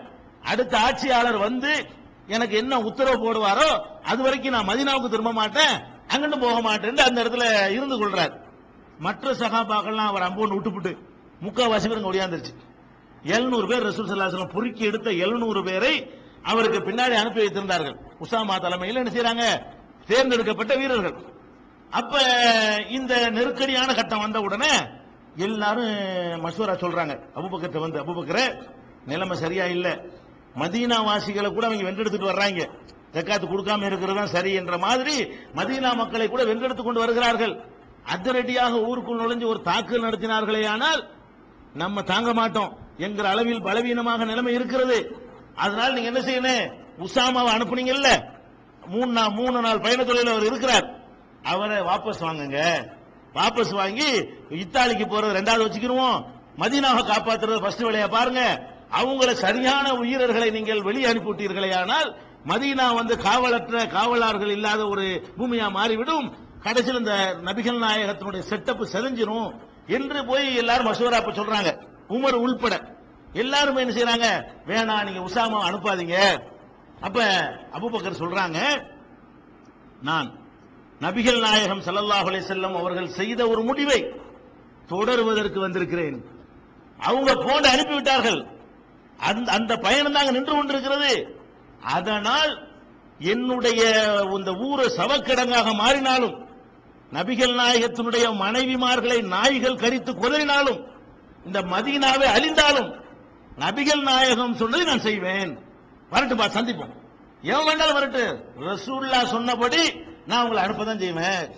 Speaker 1: அடுத்த ஆட்சியாளர் வந்து எனக்கு என்ன உத்தரவு போடுவாரோ அது வரைக்கும் நான் மதினாவுக்கு திரும்ப மாட்டேன். அங்கிட்டு போக மாட்டேன் அந்த இடத்துல இருந்து கொள்றாரு. மற்ற சகாபாக்கள்லாம் அவர் அம்போன்னு விட்டுப்புட்டு முக்காவாசி பேருங்க ஒடியாந்துருச்சு. எழுநூறு பேர் ரசூல் சல்லாஹம் பொறுக்கி எடுத்த எழுநூறு பேரை அவருக்கு பின்னாடி அனுப்பி வைத்திருந்தார்கள். உசாமா தலைமையில் என்ன செய்யறாங்க தேர்ந்தெடுக்கப்பட்ட வீரர்கள். அப்ப இந்த நெருக்கடியான கட்டம் வந்த உடனே எல்லாரும் மசூரா சொல்றாங்க. அபுபக்கத்தை வந்து அபுபக்கர நிலைமை சரியா இல்ல. மதீனா வாசிகளை கூட அவங்க வென்றெடுத்துட்டு வர்றாங்க. ஜக்காத்து கொடுக்காம இருக்கிறது தான் சரி என்ற மாதிரி மதீனா மக்களை கூட வென்றெடுத்து கொண்டு வருகிறார்கள். அதிரடியாக ஊருக்குள் நுழைஞ்சு ஒரு தாக்குதல் நடத்தினார்களே ஆனால் நம்ம தாங்க மாட்டோம். என்கிற அளவில் பலவீனமாக நிலைமை இருக்கிறது. அதனால நீங்க என்ன செய்யணும்? உசாமாவை அனுப்புனீங்கல்ல. மூணு நாள் மூணு நாள் பயணத்தொழில் அவர் இருக்கிறார். அவரை வாபஸ் வாங்குங்க. வாபஸ் வாங்கி இத்தாலிக்கு போறது ரெண்டாவது வச்சுக்கிருவோம். மதீனாவை காப்பாத்துறது ஃபர்ஸ்ட் வேலையா பாருங்க. அவங்கள சரியான உயிரர்களை நீங்கள் வெளியே அனுப்பிவிட்டீர்களே ஆனால் மதீனா வந்து காவலற்ற காவலாளர்கள் இல்லாத ஒரு பூமியா மாறிவிடும். கடைசியில் இந்த நபிகள் நாயகத்தினுடைய செட்டப் செதஞ்சிரும் என்று போய் எல்லாரும் மசூரா இப்ப சொல்றாங்க. உமர் உள்பட. எல்லாரும் என்ன செய்யறாங்க வேணாம் நீங்க உசாமா அனுப்பாதீங்க. அப்ப அபுபக்கர் சொல்றாங்க நான் நபிகள் நாயகம் ஸல்லல்லாஹு செல்லம் அவர்கள் செய்த ஒரு முடிவை தொடருவதற்கு வந்திருக்கிறேன். அவங்க போன்று அனுப்பிவிட்டார்கள். அந்த அந்த பயணம் தாங்க நின்று கொண்டிருக்கிறது. அதனால் என்னுடைய இந்த ஊரை சவக்கிடங்காக மாறினாலும் நபிகள் நாயகத்தினுடைய மனைவிமார்களை நாய்கள் கரித்து குதறினாலும் இந்த மதீனாவை அழிந்தாலும் நபிகள் நாயகம் சொன்னதை நான் செய்வேன். வரட்டுப்பா சந்திப்போம். எவன் வேண்டாலும் வரட்டு. ரசூல்லா சொன்னபடி நான் உங்களை அனுப்பதான் செய்வேன்.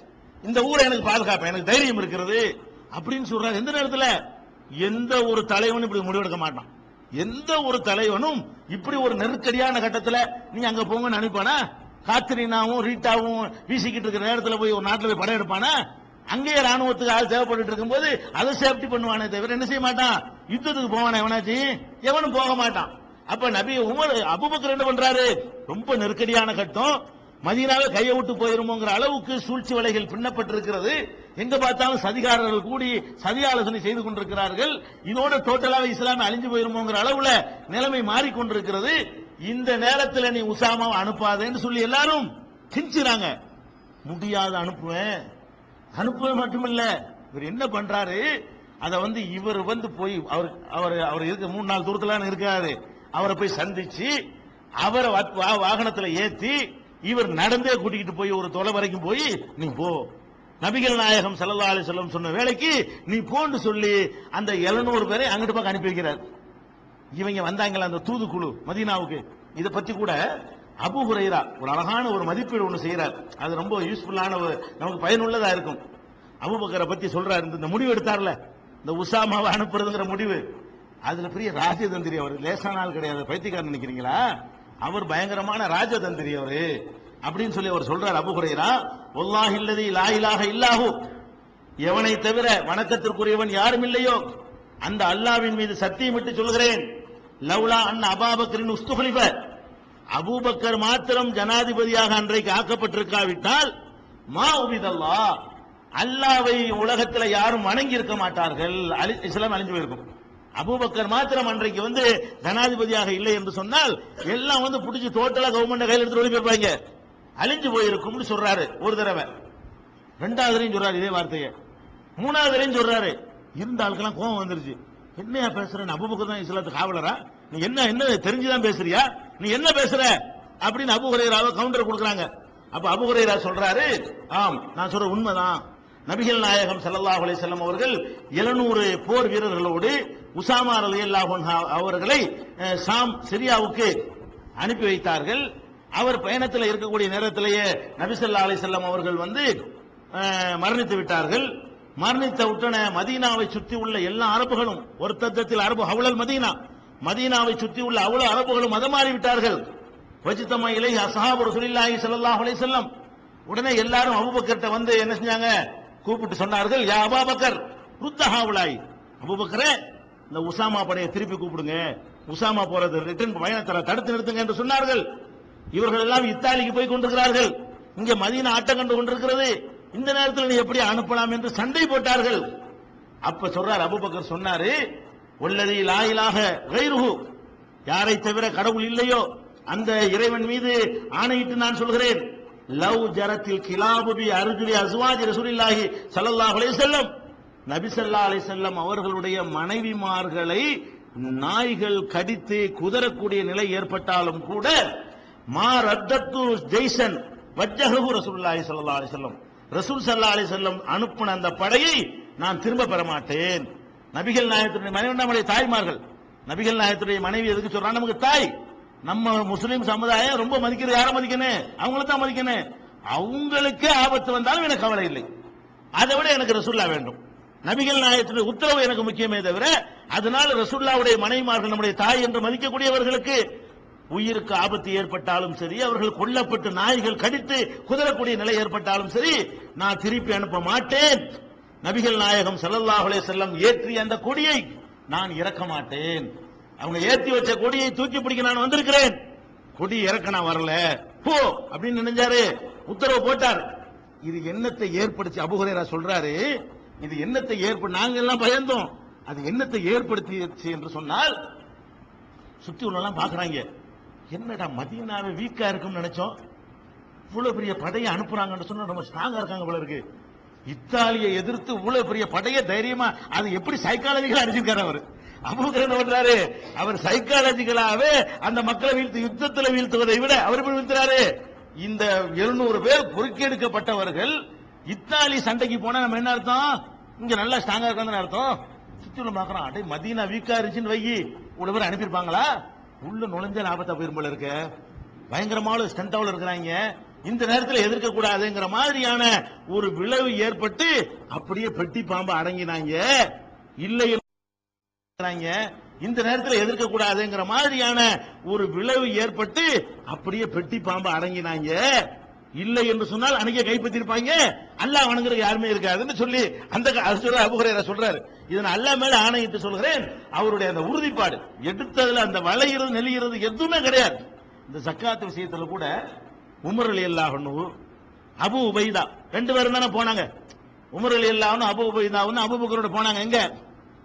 Speaker 1: இந்த ஊரை எனக்கு பாதுகாப்பேன். எனக்கு தைரியம் இருக்கிறது. அப்படின்னு சொல்றாரு. எந்த நேரத்தில்? எந்த ஒரு தலைவனும் இப்படி முடிவெடுக்க மாட்டான். எந்த ஒரு தலைவனும் இப்படி ஒரு நெருக்கடியான கட்டத்தில் நீங்க அங்க போங்கன்னு அனுப்பானா காத்திரினாவும் ரீட்டாவும் வீசிக்கிட்டு இருக்கிற நேரத்தில் போய் ஒரு நாட்டில் போய் படையெடுப்பானா அங்கேயே ராணுவத்துக்கு ஆள் தேவைப்பட்டு இருக்கும்போது அதை சேஃப்டி பண்ணுவானே தவிர என்ன செய்ய மாட்டான்? யுத்தத்துக்கு போவானே எவனாச்சு? எவனும் போக மாட்டான். அப்ப நபி உமர் அபுபக்கர் என்ன பண்றாரு? ரொம்ப நெருக்கடியான கட்டம். மதீனாவை கையை விட்டு போயிருமோங்கிற அளவுக்கு சூழ்ச்சி வலைகள் பின்னப்பட்டிருக்கிறது. எங்க பார்த்தாலும் சதிகாரர்கள் கூடி சதி ஆலோசனை செய்து கொண்டிருக்கிறார்கள். இதோட டோட்டலாக இஸ்லாமை அழிஞ்சு போயிருமோங்கிற அளவுல நிலைமை மாறிக்கொண்டிருக்கிறது. இந்த நேரத்தில் நீ உசாமாவை அனுப்பாதேன்னு சொல்லி எல்லாரும் கிஞ்சுறாங்க முடியாத அனுப்புவேன். அனுப்புவது மட்டுமில்ல. இவர் என்ன பண்றாரு? அதை வந்து இவர் வந்து போய் அவர் அவர் அவர் இருக்க மூணு நாள் தூரத்தில் இருக்காரு. அவரை போய் சந்திச்சு அவரை வாகனத்தில் ஏற்றி இவர் நடந்தே கூட்டிக்கிட்டு போய் ஒரு தொலை வரைக்கும் போய் நீ போ. நபிகள் நாயகம் ஸல்லல்லாஹு அலி செல்லம் சொன்ன வேலைக்கு நீ போன்னு சொல்லி அந்த 700 பேரை அங்கிட்டு பக்கம் அனுப்பி வைக்கிறார். இவங்க வந்தாங்களா அந்த தூதுக்குழு மதீனாவுக்கு. இதை பத்தி கூட அபு ஹுரைரா ஒரு அழகான ஒரு மதிப்பீடு ஒன்று செய்கிறார். அது ரொம்ப யூஸ்ஃபுல்லான ஒரு நமக்கு பயனுள்ளதா இருக்கும். அபுபக்கரை பத்தி சொல்றாரு. இந்த- இந்த முடிவு எடுத்தார்ல? இந்த உசாமாவை அனுப்புறதுங்கிற முடிவு. அதுல பெரிய ராஜதந்திரி அவர் லேசானால் கிடையாது. பைத்தியக்காரன் நினைக்கிறீங்களா? அவர் பயங்கரமான ராஜதந்திரி அவரு. அப்படின்னு சொல்லி அவர் சொல்றார் அபு ஹுரைரா ஒல்லாஹ் இல்லதி லா இல்லாஹு. எவனை தவிர வணக்கத்திற்குரியவன் யாரும் இல்லையோ. அந்த அல்லாவின் மீது சத்தியமிட்டு சொல்கிறேன் லவ்லா அன் அபாபக்கரின் உஸ்துகலிப அபூபக்கர் மாத்திரம் ஜனாதிபதியாக அன்றைக்கு ஆக்கப்பட்டிருக்காவிட்டால் மா உபிதல்லா அல்லாவை உலகத்தில் யாரும் வணங்கி இருக்க மாட்டார்கள். அலி- இஸ்லாம் அழிஞ்சு போயிருக்கும். அபூபக்கர் மாத்திரம் அன்றைக்கு வந்து ஜனாதிபதியாக இல்லை என்று சொன்னால் எல்லாம் வந்து பிடிச்சி டோட்டலா கவர்மெண்ட் கையில் எடுத்து ஓடி போயிருப்பாங்க. அழிஞ்சு போயிருக்கும்னு சொல்றாரு ஒரு தடவை. ரெண்டாவது சொல்றாரு இதே வார்த்தையை. மூணாவது சொல்றாரு. இருந்த ஆளுக்கெல்லாம் கோபம் வந்துருச்சு. என்னையா பேசுற? அபுபக்கர் தான் இஸ்லாத்து காவலரா? நீ என்ன என்ன தெரிஞ்சுதான் பேசுறியா? நீ என்ன பேசுற? அப்படின்னு அபுகுரையராவை கவுண்டர் கொடுக்குறாங்க. அப்ப அபு சொல்றாரு ஆம் நான் சொல்ற உண்மைதான். நபிகள் நாயகம் ஸல்லல்லாஹு அலிசல்லம் அவர்கள் 700 போர் வீரர்களோடு உசாமா அலி அல்லாஹன் அவர்களை சாம் சிரியாவுக்கு அனுப்பி வைத்தார்கள். அவர் பயணத்தில் இருக்கக்கூடிய நேரத்திலேயே நபி ஸல்லல்லாஹு செல்லம் அவர்கள் வந்து மரணித்து விட்டார்கள். மரணித்த உடனே மதீனாவை சுற்றி உள்ள எல்லா அரபுகளும் ஒரு தத்தத்தில் அரபு ஹவுலல் மதீனா மதீனாவை சுற்றி உள்ள அவ்வளவு அரபுகளும் மதம் மாறிவிட்டார்கள் விட்டார்கள். வஜித்தமா இலை அசஹாபு ரசூலில்லாஹி சல்லாஹ் அலைஹி உடனே எல்லாரும் அபூபக்கர்ட்ட வந்து என்ன செஞ்சாங்க? கூப்பிட்டு சொன்னார்கள் யா அபாபக்கர் ருத்தஹாவுலாய் அபூபக்கரே இந்த உசாமா படையை திருப்பி கூப்பிடுங்க. உசாமா போறது ரிட்டர்ன் பயணத்தை தடுத்து நிறுத்துங்க என்று சொன்னார்கள். இவர்கள் எல்லாம் இத்தாலிக்கு போய் கொண்டிருக்கிறார்கள். இங்க மதீனா ஆட்டம் கண்டு கொண்டிருக்கிறது. இந்த நேரத்தில் நீ எப்படி அனுப்பலாம் என்று சண்டை போட்டார்கள். அப்ப சொல்றார் அபூபக்கர் சொன்னாரு உள்ளதி லாயிலாக வைருகு யாரை தவிர கடவுள் இல்லையோ? அந்த இறைவன் மீது ஆணையிட்டு நான் சொல்கிறேன். லவ் ஜரத்தில் கிலாபுபி அருஜுலி அஸ்வாஜி ரசூலில்லாஹி ஸல்லல்லாஹு அலைஹி வஸல்லம். நபி சல்லா அலைஹி செல்லம் அவர்களுடைய மனைவிமார்களை நாய்கள் கடித்து குதறக்கூடிய நிலை ஏற்பட்டாலும் கூட மா ரத்தத்து ஜெய்சன் வஜ்ஜஹு ரசூலுல்லாஹி சல்லா அலி செல்லம் ரசூல் சல்லா அலி செல்லம் அனுப்பின அந்த படையை நான் திரும்ப பெற மாட்டேன். நபிகள் நாயகத்துடைய மனைவி நம்முடைய தாய்மார்கள். நபிகள் நாயகத்துடைய மனைவி எதுக்கு சொல்றான்? நமக்கு தாய். நம்ம முஸ்லீம் சமுதாயம் ரொம்ப மதிக்கிறது யாரை மதிக்கணும்? அவங்கள தான் மதிக்கணும். அவங்களுக்கே ஆபத்து வந்தாலும் எனக்கு கவலை இல்லை. அதை விட எனக்கு ரசுல்லா வேண்டும். நபிகள் நாயகத்துடைய உத்தரவு எனக்கு முக்கியமே தவிர அதனால ரசுல்லாவுடைய மனைவிமார்கள் நம்முடைய தாய் என்று மதிக்கக்கூடியவர்களுக்கு உயிருக்கு ஆபத்து ஏற்பட்டாலும் சரி அவர்கள் கொல்லப்பட்டு நாய்கள் கடித்து குதிரக்கூடிய நிலை ஏற்பட்டாலும் சரி நான் திருப்பி அனுப்ப மாட்டேன். நபிகள் நாயகம் ஸல்லல்லாஹு செல்லம் ஏற்றி ஏற்றிய அந்த கொடியை நான் இறக்க மாட்டேன். அவங்க ஏத்தி வச்ச கொடியை தூக்கி பிடிக்க நான் வந்திருக்கிறேன். கொடி இறக்க நான் வரல. போ அப்படின்னு நினைஞ்சாரு. உத்தரவு போட்டார். இது என்னத்தை ஏற்படுத்தி அபுகுரேரா சொல்றாரு இது என்னத்தை ஏற்படு நாங்க எல்லாம் பயந்தோம். அது என்னத்தை ஏற்படுத்தியது என்று சொன்னால் சுத்தி உள்ளெல்லாம் பாக்குறாங்க என்னடா மதியனாவே வீக்கா இருக்கும்னு நினைச்சோம். இவ்வளவு பெரிய படையை அனுப்புறாங்கன்னு சொன்னா ரொம்ப ஸ்ட்ராங்கா இருக்காங்க போல இருக்கு. இத்தாலியை எதிர்த்து இவ்வளவு பெரிய படையை தைரியமா அது எப்படி சைக்காலஜிக்கலா அடிச்சிருக்காரு அவர். அபூபக்கர் பண்றாரு? அவர் சைக்காலஜிக்கலாவே அந்த மக்களை வீழ்த்து யுத்தத்துல வீழ்த்துவதை விட அவர் வீழ்த்துறாரு? இந்த 700 பேர் பொறுக்கெடுக்கப்பட்டவர்கள் இத்தாலி சண்டைக்கு போனா நம்ம என்ன அர்த்தம்? இங்க நல்லா ஸ்ட்ராங்கா இருக்கான்னு அர்த்தம். சுத்தில பாக்குறோம் அடே மதீனா வீக்கா இருந்துச்சுன்னு வை இவ்வளவு பேர் அனுப்பியிருப்பாங்களா? உள்ள நுழைஞ்ச லாபத்தை போயிரும் போல இருக்க. பயங்கரமான ஸ்ட்ரென்த்தாவில் இருக்கிறாங்க. இந்த நேரத்தில் எதிர்க்க கூடாதுங்கிற மாதிரியான ஒரு விளைவு ஏற்பட்டு அப்படியே பெட்டி பாம்பு அடங்கினாங்க. இல்லை இந்த நேரத்தில் எதிர்க்க கூடாதுங்கிற மாதிரியான ஒரு விளைவு ஏற்பட்டு அப்படியே பெட்டி பாம்பு அடங்கினாங்க. இல்லை என்று சொன்னால் அன்னைக்கே கைப்பற்றிருப்பாங்க அல்லாஹ் வணங்குறது யாருமே இருக்காதுன்னு சொல்லி அந்த க- அது சொல்ற சொல்றாரு. இதன் நான் அல்லாஹ் மேல ஆணையிட்டு சொல்கிறேன். அவருடைய அந்த உறுதிப்பாடு எடுத்ததுல அந்த வளையிறது நெல்கிறது எதுவுமே கிடையாது. இந்த சக்காத்து விஷயத்துல கூட Umar Ali Allah Abu Ubaidah ரெண்டு பேரும் தானே போனாங்க. உமர் அலி அல்லாஹ் அபு உபைதாவும் அபுபக்கரோட போனாங்க. எங்க?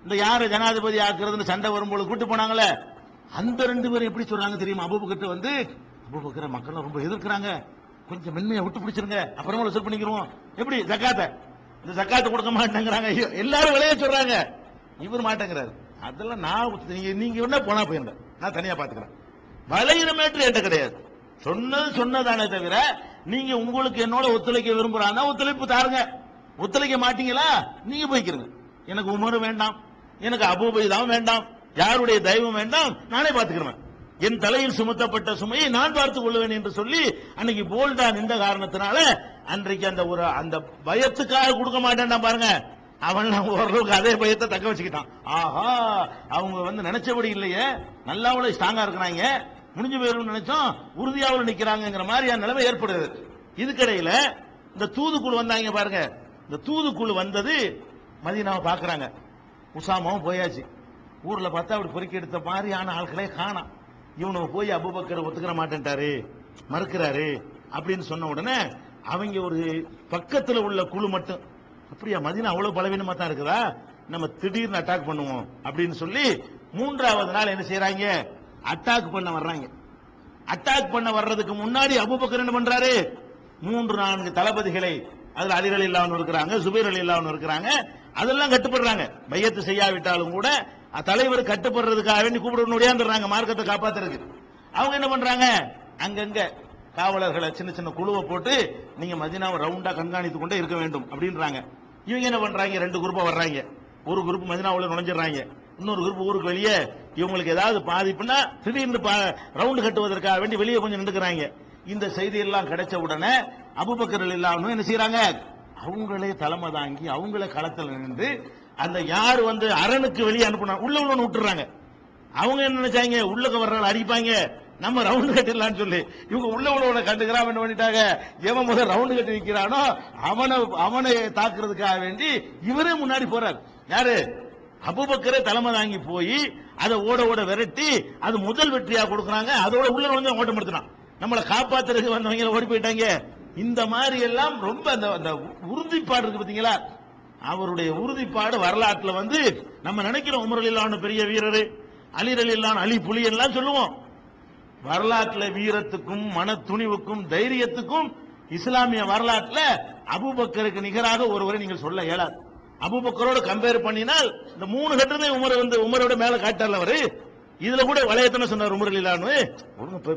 Speaker 1: இந்த யாரு ஜனாதிபதி ஆக்குறதுன்னு சண்டை வரும்போது கூட்டு போனாங்களே? அந்த ரெண்டு பேரும் எப்படி சொல்றாங்க தெரியுமா? அபுபக்கர்ட்ட வந்து அபுபக்கர மக்கள் ரொம்ப எதிர்க்கிறாங்க. கொஞ்சம் மென்மையை விட்டு பிடிச்சிருங்க. அப்புறமா வசூல் பண்ணிக்கிறோம். எப்படி? ஜக்காத்த. இந்த ஜக்காத்தை கொடுக்க மாட்டேங்கிறாங்க. ஐயோ, எல்லாரும் விளைய சொல்றாங்க. இவர் மாட்டேங்கிறாரு. அதெல்லாம் நான் நீங்க நீங்க என்ன போனா போயிருங்க. நான் தனியா பாத்துக்கிறேன். வளையிற மேட்ரு என்கிட்ட கிடையாது. சொன்னது சொன்னதானே தவிர நீங்க உங்களுக்கு என்னோட ஒத்துழைக்க விரும்புறாங்க ஒத்துழைப்பு தாருங்க. ஒத்துழைக்க மாட்டீங்களா? நீங்க போய்க்கிறீங்க எனக்கு உமரும் வேண்டாம். எனக்கு அபூபைதாவும் வேண்டாம் யாருடைய தெய்வம் வேண்டாம் நானே பார்த்துக்கிறேன். என் தலையில் சுமத்தப்பட்ட சுமையை நான் பார்த்துக் கொள்வேன் என்று சொல்லி அன்னைக்கு போல்டா நின்ற காரணத்தினால அன்றைக்கு அந்த ஒரு அந்த பயத்துக்காக கொடுக்க மாட்டேன்டா பாருங்க. அவன் ஓரளவுக்கு அதே பயத்தை தக்க வச்சுக்கிட்டான். ஆஹா அவங்க வந்து நினைச்சபடி இல்லையே. நல்லாவும் ஸ்ட்ராங்கா இருக்கிறாங்க. முடிஞ்சு போயிடும் நினைச்சோம் உறுதியாவில் நிக்கிறாங்கங்கிற மாதிரியான நிலைமை ஏற்படுது. இதுக்கிடையில இந்த தூதுக்குழு வந்தாங்க பாருங்க. இந்த தூதுக்குழு வந்தது மதியனாவை பாக்குறாங்க உசாமாவும் போயாச்சு. ஊர்ல பார்த்தா அப்படி பொறுக்கி எடுத்த மாதிரியான ஆட்களே காணாம் இவனை போய் அபுபக்கர் ஒத்துக்கிற மாட்டேன்ட்டாரு. மறுக்கிறாரு. அப்படின்னு சொன்ன உடனே அவங்க ஒரு பக்கத்தில் உள்ள குழு மட்டும் அப்படியா மதினா அவ்வளவு பலவீனமா தான் இருக்குதா? நம்ம திடீர்னு அட்டாக் பண்ணுவோம். அப்படின்னு சொல்லி மூன்றாவது நாள் என்ன செய்யறாங்க அட்டாக் பண்ண வர்றாங்க. அட்டாக் பண்ண வர்றதுக்கு முன்னாடி அபுபக்கர் என்ன பண்றாரு? மூன்று நான்கு தளபதிகளை அதுல அலிகள் இல்லாமல் இருக்கிறாங்க சுபைர் அலி இல்லாமல் இருக்கிறாங்க. அதெல்லாம் கட்டுப்படுறாங்க. மையத்து செய்யாவிட்டாலும் கூட தலைவர் கட்டுப்படுறதுக்காக வேண்டி கூப்பிட்டு ஒடியாந்துடுறாங்க மார்க்கத்தை காப்பாத்துறதுக்கு. அவங்க என்ன பண்றாங்க? அங்கங்க காவலர்களை சின்ன சின்ன குழுவை போட்டு நீங்க மதினாவை ரவுண்டா கண்காணித்து கொண்டே இருக்க வேண்டும் அப்படின்றாங்க. இவங்க என்ன பண்றாங்க? ரெண்டு குரூப்பா வர்றாங்க. ஒரு குரூப் மதினாவுல நுழைஞ்சிடுறாங்க. இன்னொரு குரூப் ஊருக்கு வெளியே இவங்களுக்கு ஏதாவது பாதிப்புனா திடீர்னு ரவுண்டு கட்டுவதற்காக வேண்டி வெளியே கொஞ்சம் நின்றுக்கிறாங்க. இந்த செய்தி எல்லாம் கிடைச்ச உடனே அபுபக்கர் இல்லாமல் என்ன செய்யறாங்க? அவங்களே தலைமை தாங்கி அவங்கள களத்தில் நின்று அந்த யார் வந்து அரணுக்கு வெளியே அனுப்புனா உள்ள உள்ள விட்டுறாங்க. அவங்க என்ன நினைச்சாங்க? உள்ளக்க வர்றவங்க அடிப்பாங்க. நம்ம ரவுண்டு கட்டிடலாம்னு சொல்லி. இவங்க உள்ள உள்ளவனை கண்டுக்கிறா என்ன பண்ணிட்டாங்க? எவன் முதல் ரவுண்டு கட்டி நிற்கிறானோ அவனை அவனை தாக்குறதுக்காக வேண்டி இவரே முன்னாடி போறார். யாரு? அபுபக்கரே தலைமை தாங்கி போய் அதை ஓட ஓட விரட்டி அது முதல் வெற்றியா கொடுக்குறாங்க. அதோட உள்ள வந்து ஓட்டம் எடுத்துனான் நம்மளை காப்பாத்துறதுக்கு வந்தவங்க ஓடி போயிட்டாங்க. இந்த மாதிரி எல்லாம் ரொம்ப அந்த அந்த உறுதிப்பாடு இருக்கு பாத்தீங்களா? அவருடைய உறுதிப்பாடு வரலாற்றுல வந்து நம்ம நினைக்கிறோம் உமரல் அலிலான பெரிய வீரர் அலிரல் அலிலான் அலி புலி எல்லாம் சொல்லுவோம். வரலாற்றுல வீரத்துக்கும் மன துணிவுக்கும் தைரியத்துக்கும் இஸ்லாமிய வரலாற்றுல அபூபக்கருக்கு நிகராக ஒருவரை நீங்கள் சொல்ல இயலாது. அபூபக்கரோட கம்பேர் பண்ணினால் இந்த மூணு கட்டத்தை உமர் வந்து உமரோட மேல காட்டார்ல அவரு. இதுல கூட வளையத்தனை சொன்னார் உமர் இல்லான்னு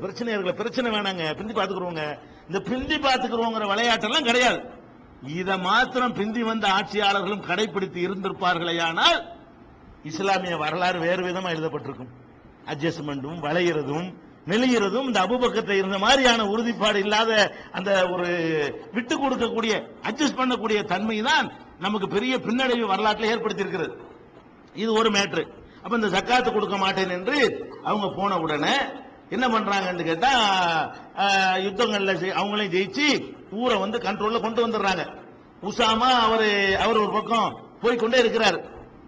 Speaker 1: பிரச்சனை இருக்கல பிரச்சனை வேணாங்க பிந்தி பாத்துக்கிறவங்க இந்த பிந்தி பாத்துக்கிறவங்கிற விளையாட்டெல்லாம் கிடையாது. இதை மாத்திரம் பிந்தி வந்த ஆட்சியாளர்களும் கடைபிடித்து இருந்திருப்பார்களேயானால் இஸ்லாமிய வரலாறு வேறு விதமா எழுதப்பட்டிருக்கும். அட்ஜஸ்ட்மெண்ட்டும் வளையிறதும் நெளிகிறதும் இந்த அபுபக்கத்தை இருந்த மாதிரியான உறுதிப்பாடு இல்லாத அந்த ஒரு விட்டு கொடுக்கக்கூடிய அட்ஜஸ்ட் பண்ணக்கூடிய தன்மை தான் நமக்கு பெரிய பின்னடைவு வரலாற்றில் ஏற்படுத்தி இருக்கிறது இது ஒரு மேட்ரு. அப்ப இந்த ஜக்காத்து கொடுக்க மாட்டேன் என்று அவங்க போன உடனே என்ன பண்றாங்கன்னு கேட்டா யுத்தங்கள்ல அவங்களையும் ஜெயிச்சு ஊரை வந்து கண்ட்ரோல்ல கொண்டு வந்துடுறாங்க. உசாமா அவரு அவர் ஒரு பக்கம் போய்கொண்டே இருக்கிறார்.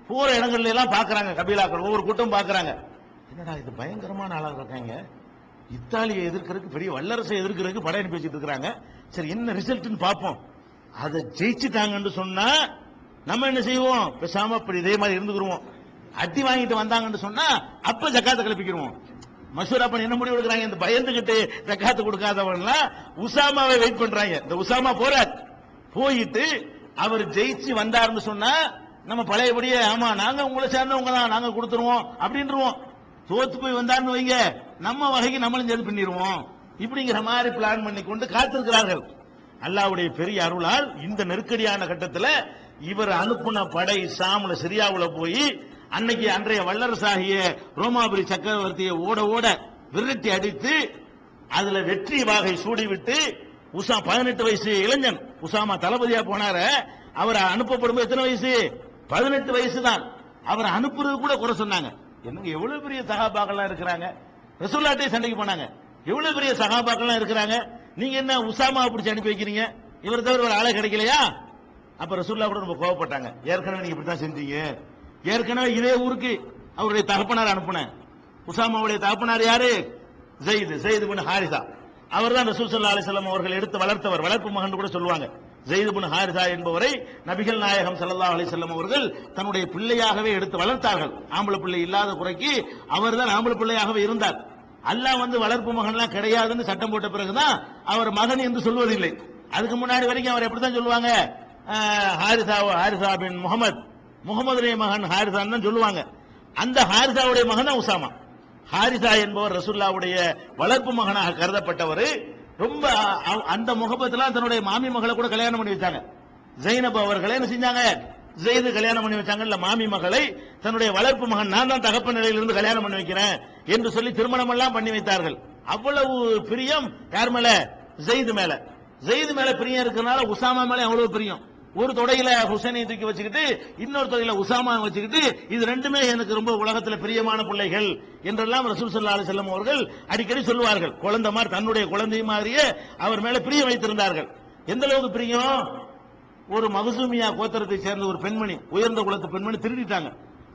Speaker 1: போற இடங்கள்ல எல்லாம் பாக்குறாங்க கபீலாக்கள் ஒவ்வொரு கூட்டம் பாக்குறாங்க. என்னடா இது பயங்கரமான ஆளாக இருக்காங்க. இத்தாலியை எதிர்க்கிறதுக்கு பெரிய வல்லரசை எதிர்க்கிறதுக்கு படையணி அனுப்பி இருக்கிறாங்க. சரி என்ன ரிசல்ட்னு பார்ப்போம். அதை ஜெயிச்சுட்டாங்கன்னு சொன்னா நம்ம என்ன செய்வோம்? பேசாம இப்படி இதே மாதிரி இருந்துக்கிறோம் அத்தி வாங்கிட்டு வந்தாங்கன்னு சொன்னா அப்ப ஜக்காத்தை கிளப்பிக்கிறோம் மசூரா அப்பன் என்ன முடிவு எடுக்கிறாங்க? இந்த பயந்துகிட்டு ஜக்காத்து கொடுக்காதவன்லாம் உசாமாவை வெயிட் பண்றாங்க. இந்த உசாமா போறார். போயிட்டு அவர் ஜெயிச்சு வந்தாருன்னு சொன்னா நம்ம பழையபடியே ஆமா நாங்க உங்களை சேர்ந்தவங்க தான் நாங்க கொடுத்துருவோம் அப்படின்றவோம். தோத்து போய் வந்தாருன்னு வைங்க. நம்ம வகைக்கு நம்மளும் சேர்ந்து பண்ணிடுவோம் இப்படிங்கிற மாதிரி பிளான் பண்ணி கொண்டு காத்திருக்கிறார்கள். அல்லாவுடைய பெரிய அருளால் இந்த நெருக்கடியான கட்டத்தில் இவர் அனுப்புன படை சாமுல சிரியாவுல போய் அன்னைக்கு அன்றைய வல்லரசாகிய ரோமாபுரி சக்கரவர்த்தியை ஓட ஓட விரட்டி அடித்து அதுல வெற்றி வாகை சூடிவிட்டு உஷா பதினெட்டு வயசு இளைஞன் உசாமா தளபதியா போனார அவர் அனுப்பப்படும் எத்தனை வயசு? பதினெட்டு வயசு தான் அவர் அனுப்புறது கூட குறை சொன்னாங்க. என்னங்க எவ்வளவு பெரிய சகாபாக்கள்லாம் இருக்கிறாங்க? ரசூல்லாட்டே சண்டைக்கு போனாங்க. எவ்வளவு பெரிய சகாபாக்கள்லாம் இருக்கிறாங்க? நீங்க என்ன உசாமா பிடிச்சி அனுப்பி வைக்கிறீங்க? இவர் தவிர ஒரு ஆளை கிடைக்கலையா? அப்ப ரசூல்லா கூட ரொம்ப கோவப்பட்டாங்க. ஏற்கனவே நீங்க இப்படித்தான் செஞ்சீங்க. ஏற்கனவே இதே ஊருக்கு அவருடைய தகப்பனார் அனுப்புனேன். உசாமாவுடைய தகப்பனார் யாரு? ஜெயிது ஜெயிது பின் ஹாரிசா. அவர் தான் ரசூசல்லா அலிசல்லாம் அவர்கள் எடுத்து வளர்த்தவர். வளர்ப்பு மகன் கூட சொல்லுவாங்க. ஜெயிது பின் ஹாரிசா என்பவரை நபிகள் நாயகம் சல்லா அலிசல்லம் அவர்கள் தன்னுடைய பிள்ளையாகவே எடுத்து வளர்த்தார்கள். ஆம்பளை பிள்ளை இல்லாத குறைக்கு அவர் தான் ஆம்பளை பிள்ளையாகவே இருந்தார். அல்லாஹ் வந்து வளர்ப்பு மகன்லாம் கிடையாதுன்னு சட்டம் போட்ட பிறகுதான் அவர் மகன் என்று சொல்வதில்லை. அதுக்கு முன்னாடி வரைக்கும் அவர் எப்படிதான் சொல்லுவாங்க? ஹாரிசா ஹாரிசா பின் முகமது முகமதுடைய மகன் ஹாரிசான் தான் சொல்லுவாங்க. அந்த ஹாரிசாவுடைய மகன் தான் உசாமா. ஹாரிசா என்பவர் ரசுல்லாவுடைய வளர்ப்பு மகனாக கருதப்பட்டவர். ரொம்ப அ- அந்த முகப்பத்துல தன்னுடைய மாமி மகளை கூட கல்யாணம் பண்ணி வச்சாங்க. ஜெயினப் அவர்களை என்ன செஞ்சாங்க? ஜெயிது கல்யாணம் பண்ணி வச்சாங்கல்ல மாமி மகளை தன்னுடைய வளர்ப்பு மகன் நான் தான் தகப்ப நிலையிலிருந்து கல்யாணம் பண்ணி வைக்கிறேன் என்று சொல்லி திருமணம் எல்லாம் பண்ணி வைத்தார்கள். அவ்வளவு பிரியம் யார் மேல? ஜெயிது மேல. ஜெயிது மேல பிரியம் இருக்கிறனால உசாமா மேல அவ்வளவு பிரியம். ஒரு தொடையில ஹுசைனை தூக்கி வச்சுக்கிட்டு இன்னொரு தொடையில உசாமா வச்சுக்கிட்டு இது ரெண்டுமே எனக்கு ரொம்ப உலகத்துல பிரியமான பிள்ளைகள் என்றெல்லாம் ரசூல் சல்லா அலைஹி அவர்கள் அடிக்கடி சொல்லுவார்கள். குழந்தை மாதிரி தன்னுடைய குழந்தை மாதிரியே அவர் மேல பிரியம் வைத்திருந்தார்கள். எந்த அளவுக்கு பிரியம்? ஒரு மகசூமியா கோத்திரத்தை சேர்ந்த ஒரு பெண்மணி உயர்ந்த குலத்து பெண்மணி திருடிட்டாங்க.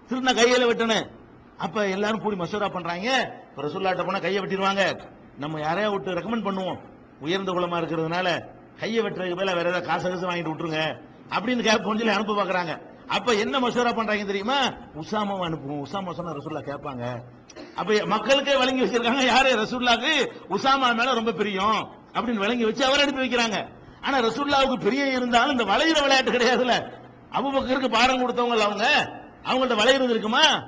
Speaker 1: திருடின கையில வெட்டனு. அப்ப எல்லாரும் கூடி மசூரா பண்றாங்க. ரசூல்லாட்ட போனா கையை வெட்டிடுவாங்க. நம்ம யாரையா விட்டு ரெக்கமெண்ட் பண்ணுவோம். உயர்ந்த குலமா இருக்கிறதுனால கையை வெட்டுறதுக்கு மேல வேற ஏதாவது காசு காசு வாங்கிட்டு விட்டுருங்க. அப்படின்னு கேட்போம் சொல்லி அனுப்ப பாக்குறாங்க. அப்ப என்ன மசூரா பண்றாங்க தெரியுமா? உசாமாவை அனுப்புவோம். உசாமா சொன்னா ரசூல்லா கேட்பாங்க. அப்ப மக்களுக்கே வழங்கி வச்சிருக்காங்க. யாரு? ரசூல்லாக்கு உசாமா மேல ரொம்ப பிரியம். அப்படின்னு வழங்கி வச்சு அவர் அனுப்பி வைக்கிறாங்க. ஆனா ரசூல்லாவுக்கு பிரியம் இருந்தாலும் இந்த வளையிற விளையாட்டு கிடையாதுல்ல. அபுபக்கருக்கு பாடம் கொடுத்தவங்க அவங்க. அவங்கள்ட்ட வளையிறது இருக்குமா?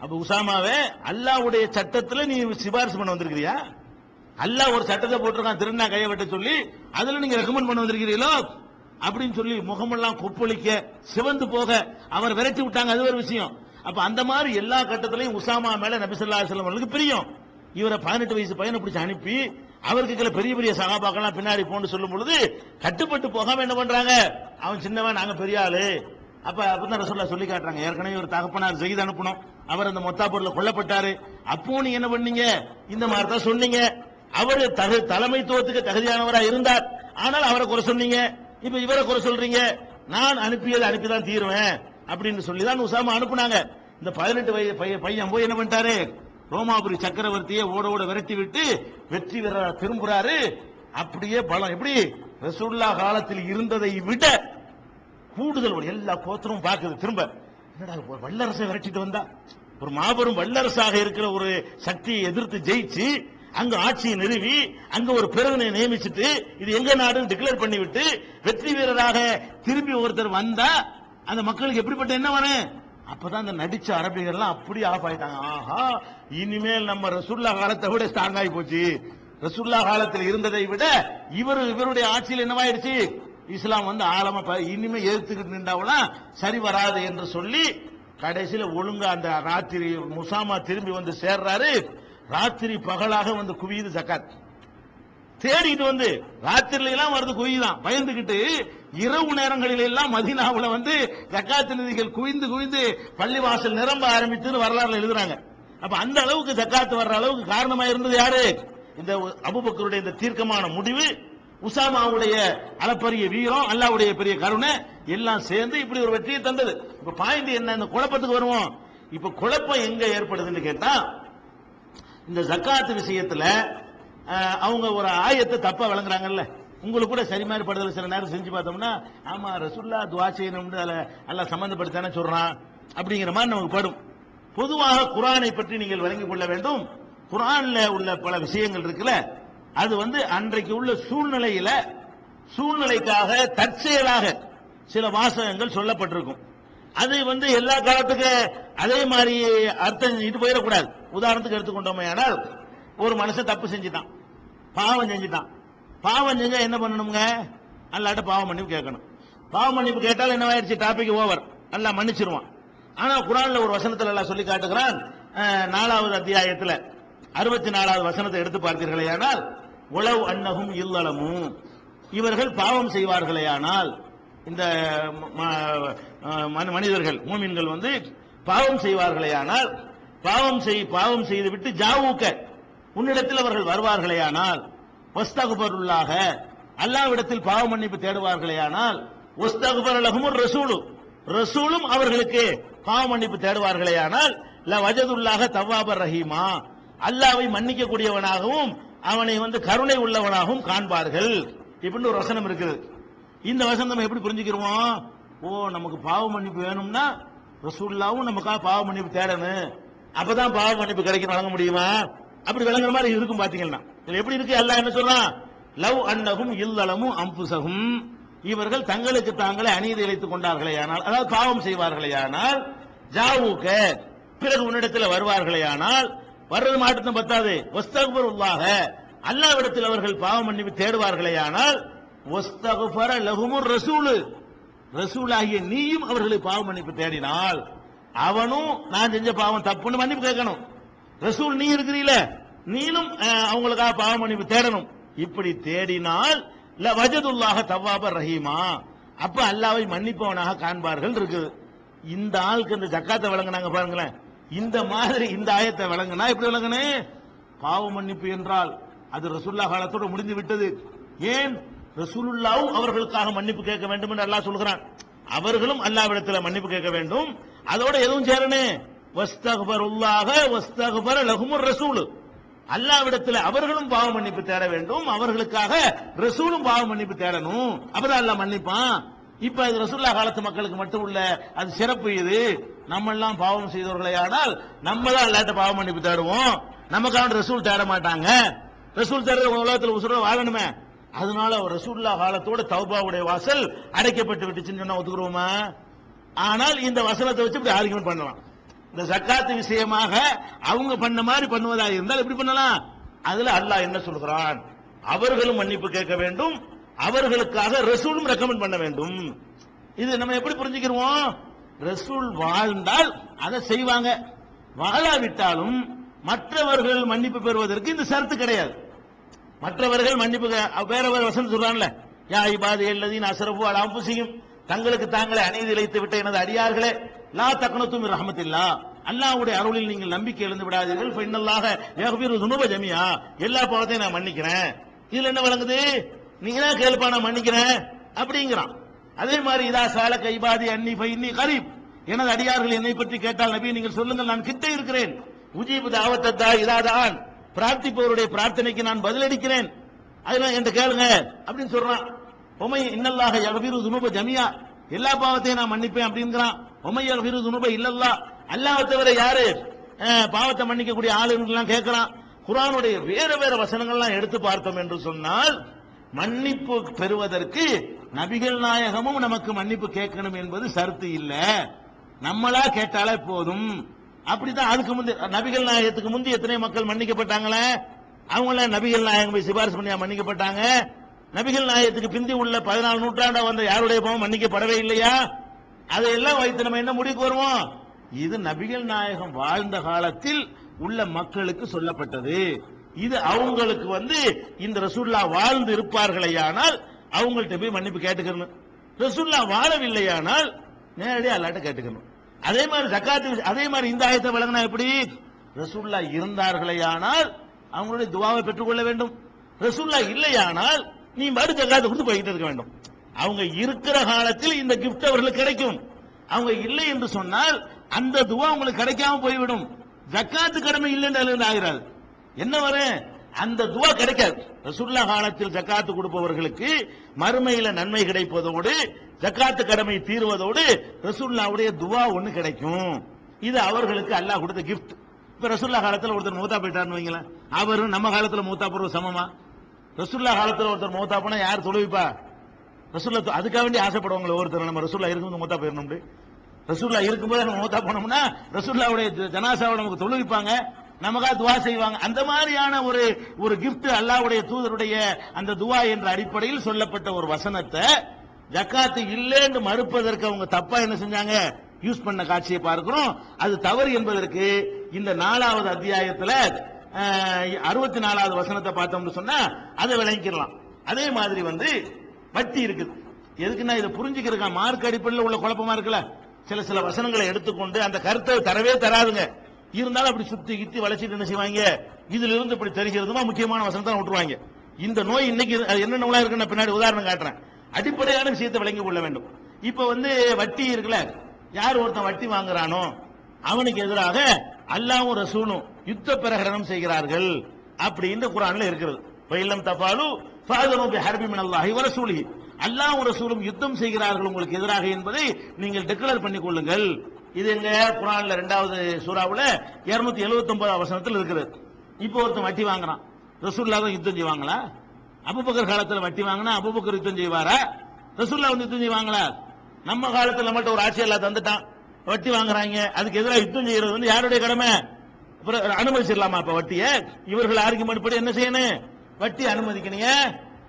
Speaker 1: அப்ப உசாமாவே அல்லாஹ்வுடைய சட்டத்துல நீ சிபாரிசு பண்ண வந்திருக்கிறியா? அல்லாஹ் ஒரு சட்டத்தை போட்டிருக்கான். திருநா கையை வெட்ட சொல்லி அதுல நீங்க ரெக்கமெண்ட் பண்ண வந்திருக்கிறீங்களோ அப்படின்னு சொல்லி முகமெல்லாம் கொப்பளிக்க சிவந்து போக அவர் விரட்டி விட்டாங்க. அது ஒரு விஷயம். அப்ப அந்த மாதிரி எல்லா கட்டத்திலையும் உசாமா மேல நபிசல்லா ஸல்லல்லாஹு அவர்களுக்கு பிரியம். இவரை பதினெட்டு வயசு பையனை பிடிச்சி அனுப்பி அவருக்கு கீழே பெரிய பெரிய சகாபாக்கெல்லாம் பின்னாடி போன்னு சொல்லும் பொழுது கட்டுப்பட்டு போகாம என்ன பண்றாங்க? அவன் சின்னவன் நாங்க பெரிய ஆளு. அப்ப அப்பதான் ரசோல்லா சொல்லி காட்டுறாங்க. ஏற்கனவே ஒரு தகப்பனார் செய்து அனுப்பணும். அவர் அந்த மொத்தாப்பூர்ல கொல்லப்பட்டாரு. அப்போ நீங்க என்ன பண்ணீங்க? இந்த மாதிரி தான் சொன்னீங்க. அவர் தலைமைத்துவத்துக்கு தகுதியானவரா இருந்தார். ஆனால் அவரை குறை சொன்னீங்க. இப்ப இவரை குறை சொல்றீங்க. நான் அனுப்பியது அனுப்பிதான் தீருவேன். அப்படின்னு சொல்லி தான் உசாமா அனுப்புனாங்க. இந்த பதினெட்டு வயது பையன் பையன் போய் என்ன பண்ணிட்டாரு? ரோமாபுரி சக்கரவர்த்தியை ஓட ஓட விரட்டி விட்டு வெற்றி பெற திரும்புறாரு. அப்படியே பலம். எப்படி? ரசூல்லா காலத்தில் இருந்ததை விட கூடுதல் ஒரு எல்லா கோத்திரமும் பார்க்குது. திரும்ப. என்னடா ஒரு வல்லரசை விரட்டிட்டு வந்தா? ஒரு மாபெரும் வல்லரசாக இருக்கிற ஒரு சக்தியை எதிர்த்து ஜெயிச்சு அங்க ஆட்சியை நிறுவி அங்க ஒரு பிரதனை நியமிச்சுட்டு இது எங்க நாடுன்னு டிக்ளேர் பண்ணிவிட்டு வெற்றி வீரராக திரும்பி ஒருத்தர் வந்தா அந்த மக்களுக்கு எப்படிப்பட்ட என்ன வரும்? அப்பதான் அந்த நடிச்ச அரபிகள்லாம் அப்படி ஆஃப் ஆயிட்டாங்க. ஆஹா இனிமேல் நம்ம ரசுல்லா காலத்தை விட ஸ்ட்ராங் ஆகி போச்சு. ரசுல்லா காலத்தில் இருந்ததை விட இவர் இவருடைய ஆட்சியில் என்னவாயிடுச்சு? இஸ்லாம் வந்து ஆழமா இனிமே எதிர்த்துக்கிட்டு நின்றாவெல்லாம் சரி வராது என்று சொல்லி கடைசியில ஒழுங்கா அந்த ராத்திரி முசாமா திரும்பி வந்து சேர்றாரு. ராத்திரி பகலாக வந்து குவியுது ஜக்காத். தேடிட்டு வந்து ராத்திரில எல்லாம் வருது குவிதான் பயந்துகிட்டு இரவு நேரங்களில் எல்லாம் மதீனாவுல வந்து ஜக்காத்து நிதிகள் குவிந்து குவிந்து பள்ளிவாசல் நிரம்ப ஆரம்பித்துன்னு வரலாறுல எழுதுறாங்க. அப்ப அந்த அளவுக்கு ஜக்காத்து வர்ற அளவுக்கு காரணமா இருந்தது யாரு? இந்த அபுபக்கருடைய இந்த தீர்க்கமான முடிவு உசாமாவுடைய அளப்பரிய வீரம் அல்லாவுடைய பெரிய கருணை எல்லாம் சேர்ந்து இப்படி ஒரு வெற்றியை தந்தது. இப்ப பாயிண்ட் என்ன? இந்த குழப்பத்துக்கு வருவோம். இப்ப குழப்பம் எங்க ஏற்படுதுன்னு கேட்டா இந்த ஜக்காத்து விஷயத்துல அவங்க ஒரு ஆயத்தை தப்பா விளங்குறாங்கல்ல. உங்களுக்கு கூட சரி மாதிரி படுதல் சில நேரம் செஞ்சு பார்த்தோம்னா ஆமா ரசுல்லா துவா செய்யணும்னு அதில் எல்லாம் சம்மந்தப்படுத்தானே சொல்றான் அப்படிங்கிற மாதிரி நமக்கு படும். பொதுவாக குரானை பற்றி நீங்கள் விளங்கிக் கொள்ள வேண்டும். குரான்ல உள்ள பல விஷயங்கள் இருக்குல்ல அது வந்து அன்றைக்கு உள்ள சூழ்நிலையில சூழ்நிலைக்காக தற்செயலாக சில வாசகங்கள் சொல்லப்பட்டிருக்கும். அது வந்து எல்லா காலத்துக்கு அதே மாதிரி அர்த்தம் இது போயிடக்கூடாது. உதாரணத்துக்கு எடுத்துக்கொண்டோமே ஆனால் ஒரு மனுஷன் தப்பு செஞ்சுட்டான். பாவம் செஞ்சுட்டான். பாவம் செஞ்சா என்ன பண்ணணுங்க அல்லாட்ட பாவம் மன்னிப்பு கேட்கணும். பாவம் மன்னிப்பு கேட்டால் என்னவாயிருச்சு டாபிக் ஓவர் நல்லா மன்னிச்சிருவான். ஆனா குரான்ல ஒரு வசனத்துல எல்லாம் சொல்லி காட்டுகிறான். நாலாவது அத்தியாயத்துல அறுபத்தி நாலாவது வசனத்தை எடுத்து பார்த்தீர்களேயானால் உளவு அன்னகும் இல்லளமும் இவர்கள் பாவம் செய்வார்களேயானால் இந்த மனிதர்கள் மூமின்கள் வந்து பாவம் செய்வார்களேயானால் பாவம் செய் பாவம் செய்து விட்டு ஜாவூக்க உன்னிடத்தில் அவர்கள் வருவார்களே ஆனால் ஒஸ்தகுபருள்ளாக அல்லாவிடத்தில் பாவ மன்னிப்பு தேடுவார்களேயானால் ஒஸ்தகுபர் லகுமுர் ரசூலு ரசூலும் அவர்களுக்கு பாவ மன்னிப்பு தேடுவார்களேயானால் ல வஜதுல்லாக தவ்வாபர் ரஹீமா அல்லாவை மன்னிக்க கூடியவனாகவும் அவனை வந்து கருணை உள்ளவனாகவும் காண்பார்கள். இப்படின்னு ஒரு வசனம் இருக்குது. இந்த வசனம் நம்ம எப்படி புரிஞ்சுக்கிறோம்? ஓ நமக்கு பாவ மன்னிப்பு வேணும்னா ரசூல்லாவும் நமக்காக பாவ மன்னிப்பு தேடணும். அப்பதான் பாவ மன்னிப்பு கிடைக்கும் வழங்க முடியுமா? அப்படி விளங்குற மாதிரி இருக்கும் பாத்தீங்கன்னா. இதுல எப்படி இருக்கு? எல்லாம் என்ன சொல்றான்? லவ் அன்னகும் இல்லளமும் அம்புசகும் இவர்கள் தங்களுக்கு தாங்களே அநீதி இழைத்துக் கொண்டார்களே ஆனால் அதாவது பாவம் செய்வார்களே ஆனால் ஜாவுக்க பிறகு உன்னிடத்தில் வருவார்களே ஆனால் வர்றது மாட்டத்தும் பத்தாது. ஒஸ்தகுபர் உள்ளாக அல்லாவிடத்தில் அவர்கள் பாவ மன்னிப்பு தேடுவார்களே ஆனால் ஒஸ்தகுபர லகுமுர் ரசூலு. ரசூலாகிய நீயும் அவர்களை பாவ மன்னிப்பு தேடினால் அவனும் நான் செஞ்ச பாவம் தப்புன்னு மன்னிப்பு கேட்கணும். ரசூல் நீ இருக்கிறீல நீனும் அவங்களுக்காக பாவ மன்னிப்பு தேடணும். இப்படி தேடினால் ல வஜதுல்லாக தவ்வாபர் ரஹீமா. அப்ப அல்லாவை மன்னிப்பவனாக காண்பார்கள் இருக்குது. இந்த ஆளுக்கு இந்த ஜக்காத்தை வழங்கினாங்க பாருங்களேன். இந்த மாதிரி இந்த ஆயத்தை வழங்கினா எப்படி வழங்கினே? பாவ மன்னிப்பு என்றால் அது ரசுல்லா காலத்தோடு முடிந்து விட்டது. ஏன்? ரசூலுல்லாவும் அவர்களுக்காக மன்னிப்பு கேட்க வேண்டும் என்று அல்லாஹ் சொல்கிறான். அவர்களும் அல்லாவிடத்தில் மன்னிப்பு கேட்க வேண்டும். அதோட எதுவும் சேரணும் வஸ்தகுபருல்லாக வஸ்தகுபர லகுமுர் ரசூலு. அல்லாவிடத்தில் அவர்களும் பாவ மன்னிப்பு தேட வேண்டும். அவர்களுக்காக ரசூலும் பாவ மன்னிப்பு தேடணும். அப்பதான் அல்லாஹ் மன்னிப்பான். இப்ப அது ரசூல்லா காலத்து மக்களுக்கு மட்டும் உள்ள அது சிறப்பு இது. நம்ம எல்லாம் பாவம் செய்தவர்களையானால் நம்ம தான் அல்லாட்ட பாவ மன்னிப்பு தேடுவோம். நமக்கான ரசூல் தேட மாட்டாங்க. ரசூல் தேடுற உலகத்தில் உசுர வாழணுமே. அதனால அவர் ரசூல்லா காலத்தோட தௌபாவுடைய வாசல் அடைக்கப்பட்டு விட்டுச்சுன்னு சொன்னா ஒத்துக்குருவோமா? ஆனால் இந்த வசனத்தை வச்சு இப்படி ஆர்கியூமெண்ட் பண்ணலாம். இந்த சக்காத்து விஷயமாக அவங்க பண்ண மாதிரி பண்ணுவதாக இருந்தால் எப்படி பண்ணலாம்? அதுல அல்லாஹ் என்ன சொல்கிறான்? அவர்களும் மன்னிப்பு கேட்க வேண்டும். அவர்களுக்காக ரசூலும் ரெக்கமெண்ட் பண்ண வேண்டும். இது நம்ம எப்படி புரிஞ்சுக்கிறோம் ரசூல் வாழ்ந்தால் அதை செய்வாங்க. வாழாவிட்டாலும் மற்றவர்கள் மன்னிப்பு பெறுவதற்கு இந்த சரத்து கிடையாது. மற்றவர்கள் மன்னிப்பு வேறவர் வேற வேற வசனம் சொல்றான்ல. யா இபாது எல்லதீன் அசரபு அலாம் செய்யும் தங்களுக்கு தாங்களே அநீதி இழைத்து விட்ட எனது அடியார்களே லா தக்கனத்தும் ரஹமத்தில்லா. அல்லாவுடைய அருளில் நீங்கள் நம்பிக்கை எழுந்து விடாதீர்கள். பெண்ணல்லாக ஏகபீர் துணுப ஜமியா எல்லா பாவத்தையும் நான் மன்னிக்கிறேன். இதுல என்ன வழங்குது? நீங்க தான் கேள்ப்பா நான் மன்னிக்கிறேன். அப்படிங்கிறான். அதே மாதிரி இதா சால கைபாதி அன்னி இன்னி கரீப். எனது அடியார்கள் என்னை பற்றி கேட்டால் நபி நீங்கள் சொல்லுங்கள் நான் கிட்ட இருக்கிறேன். உஜீபு தாவத்தா இதாதான். பிரார்த்திப்பவருடைய பிரார்த்தனைக்கு நான் பதிலளிக்கிறேன். அதெல்லாம் என்கிட்ட கேளுங்க அப்படின்னு சொல்றான். உமை இன்னல்லாக யகபீரு துனுப ஜமியா. எல்லா பாவத்தையும் நான் மன்னிப்பேன் அப்படிங்கிறான். உமை யகபீரு துனுப இல்லல்லா. அல்லாஹ் தவிர யாரு? பாவத்தை மன்னிக்கக்கூடிய ஆளுங்கெல்லாம் கேட்கிறான் குரானுடைய வேற வேற வசனங்கள்லாம் எடுத்து பார்த்தோம் என்று சொன்னால் மன்னிப்பு பெறுவதற்கு நபிகள் நாயகமும் நமக்கு மன்னிப்பு கேட்கணும் என்பது சருத்து இல்லை. நம்மளா கேட்டாலே போதும். அப்படிதான் அதுக்கு முந்தி நபிகள் நாயகத்துக்கு முந்தி எத்தனை மக்கள் மன்னிக்கப்பட்டாங்களே? அவங்கள நபிகள் நாயகம் போய் சிபாரிசு பண்ணியா மன்னிக்கப்பட்டாங்க? நபிகள் நாயகத்துக்கு பிந்தி உள்ள பதினாலு நூற்றாண்டா வந்த யாருடைய பாவம் மன்னிக்கப்படவே இல்லையா? அதையெல்லாம் வைத்து நம்ம என்ன முடிவுக்கு வருவோம்? இது நபிகள் நாயகம் வாழ்ந்த காலத்தில் உள்ள மக்களுக்கு சொல்லப்பட்டது. இது அவங்களுக்கு வந்து இந்த ரசூல்லா வாழ்ந்து இருப்பார்களேயானால் அவங்கள்ட்ட போய் மன்னிப்பு கேட்டுக்கணும். ரசூல்லா வாழவில்லையானால் நேரடியாக அல்லாட்ட கேட்டுக்கணும். அதே மாதிரி ஜக்காத்து அதே மாதிரி இந்த ஆயத்தை வழங்கினா எப்படி? ரசூல்லா இருந்தார்களேயானால் அவங்களுடைய துவாவை பெற்றுக்கொள்ள வேண்டும். ரசூல்லா இல்லையானால் நீ மறு ஜக்காத்தை கொடுத்து போய்கிட்டு இருக்க வேண்டும். அவங்க இருக்கிற காலத்தில் இந்த கிஃப்ட் அவர்களுக்கு கிடைக்கும். அவங்க இல்லை என்று சொன்னால் அந்த துவா உங்களுக்கு கிடைக்காம போய்விடும். ஜக்காத்து கடமை இல்லை என்று அதிலிருந்து ஆகிறாது என்ன வரேன்? அந்த துவா கிடைக்காது. ரசுல்லா காலத்தில் ஜக்காத்து கொடுப்பவர்களுக்கு மறுமையில நன்மை கிடைப்பதோடு ஜக்காத்து கடமை தீர்வதோடு ரசுல்லாவுடைய துவா ஒண்ணு கிடைக்கும். இது அவர்களுக்கு அல்லாஹ் கொடுத்த கிஃப்ட் இப்ப ரசுல்லா காலத்துல ஒருத்தர் மூத்தா போயிட்டாருன்னு வைங்களேன். அவரும் நம்ம காலத்துல மூத்தா போறது சமமா? ரசுல்லா காலத்துல ஒருத்தர் மூத்தா போனா யார் தொழுவிப்பா? ரசுல்லா அதுக்காக வேண்டி ஆசைப்படுவாங்களே ஒருத்தர் நம்ம ரசுல்லா இருக்கும்போது மூத்தா போயிடணும் ரசூல்லா இருக்கும்போது நம்ம மூத்தா போனோம்னா ரசூல்லாவுடைய ஜனாசாவை நமக்கு தொழுவிப்பாங்க. நமக்கா துவா செய்வாங்க. அந்த மாதிரியான ஒரு ஒரு கிஃப்ட் அல்லாஹ்வுடைய தூதருடைய அந்த துவா என்ற அடிப்படையில் சொல்லப்பட்ட ஒரு வசனத்தை ஜக்காத்து இல்லைன்னு மறுப்பதற்கு அவங்க தப்பா என்ன செஞ்சாங்க? யூஸ் பண்ண காட்சியை பார்க்கிறோம். அது தவறு என்பதற்கு இந்த நாலாவது அத்தியாயத்துல அறுபத்தி நாலாவது வசனத்தை பார்த்தோம்னு சொன்னா அதை விளங்கிக்கலாம். அதே மாதிரி வந்து வட்டி இருக்குது. எதுக்குன்னா இதை புரிஞ்சுக்கிறதுக்கா? மார்க் அடிப்படையில் உள்ள குழப்பமா இருக்குல்ல? சில சில வசனங்களை எடுத்துக்கொண்டு அந்த கருத்தை தரவே தராதுங்க. இருந்தாலும் அப்படி சுத்தி கித்தி வளைச்சிட்டு என்ன செய்வாங்க? இதுல இருந்து இப்படி தெரிகிறதுமா முக்கியமான வசனத்தை விட்டுருவாங்க. இந்த நோய் இன்னைக்கு என்னென்ன அது என்ன நோயா இருக்குன்னு நான் பின்னாடி உதாரணம் காட்டுறேன். அடிப்படையான விஷயத்தை விளங்கி கொள்ள வேண்டும். இப்ப வந்து வட்டி இருக்குல்ல யார் ஒருத்தன் வட்டி வாங்குறானோ அவனுக்கு எதிராக அல்லாவும் ரசூலும் யுத்த பிரகடனம் செய்கிறார்கள் அப்படின்னு குரான்ல இருக்கிறது. பயிலம் தபாலு ஃபாதனு பி ஹர்பி மின் அல்லாஹி வ அல்லாஹ் ரசூலும் யுத்தம் செய்கிறார்கள் உங்களுக்கு எதிராக என்பதை நீங்கள் டிக்ளேர் பண்ணிக் கொள்ளுங்கள். இது எங்க குரான்ல ரெண்டாவது சூறாவில் இருநூத்தி எழுபத்தி ஒன்பது வசனத்தில் இருக்கிறது இப்போ ஒருத்தன் வட்டி வாங்குறான். ரசூல்லா தான் யுத்தம் செய்வாங்களா? அபுபக்கர் காலத்தில் வட்டி வாங்கினா அபுபக்கர் யுத்தம் செய்வாரா? ரசூல்லா வந்து யுத்தம் செய்வாங்களா? நம்ம காலத்தில் மட்டும் ஒரு ஆட்சியெல்லாம் தந்துட்டான். வட்டி வாங்குறாங்க. அதுக்கு எதிராக யுத்தம் செய்யறது வந்து யாருடைய கடமை? அப்புறம் அனுமதிச்சிடலாமா இப்ப வட்டியை? இவர்கள் ஆர்குமெண்ட் படி என்ன செய்யணும்? வட்டி அனுமதிக்கணையே